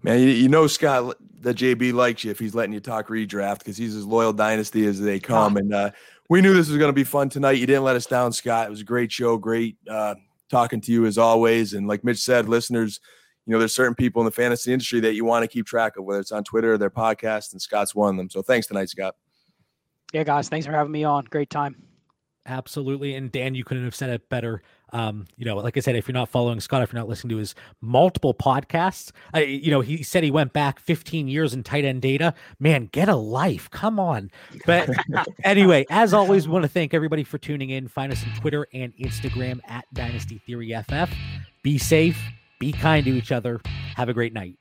Man, you, you know Scott that JB likes you if he's letting you talk redraft because he's as loyal dynasty as they come. And uh, we knew this was going to be fun tonight. You didn't let us down, Scott. It was a great show, great uh, talking to you as always. And like Mitch said, listeners, you know, there's certain people in the fantasy industry that you want to keep track of, whether it's on Twitter or their podcast, and Scott's one of them. So thanks tonight, Scott.
Yeah, guys, thanks for having me on. Great time.
Absolutely. And Dan, you couldn't have said it better. Um, you know, like I said, if you're not following Scott, if you're not listening to his multiple podcasts, I, you know, he said he went back 15 years in tight end data. Man, get a life. Come on. But anyway, as always, we want to thank everybody for tuning in. Find us on Twitter and Instagram at Dynasty Theory FF. Be safe, be kind to each other. Have a great night.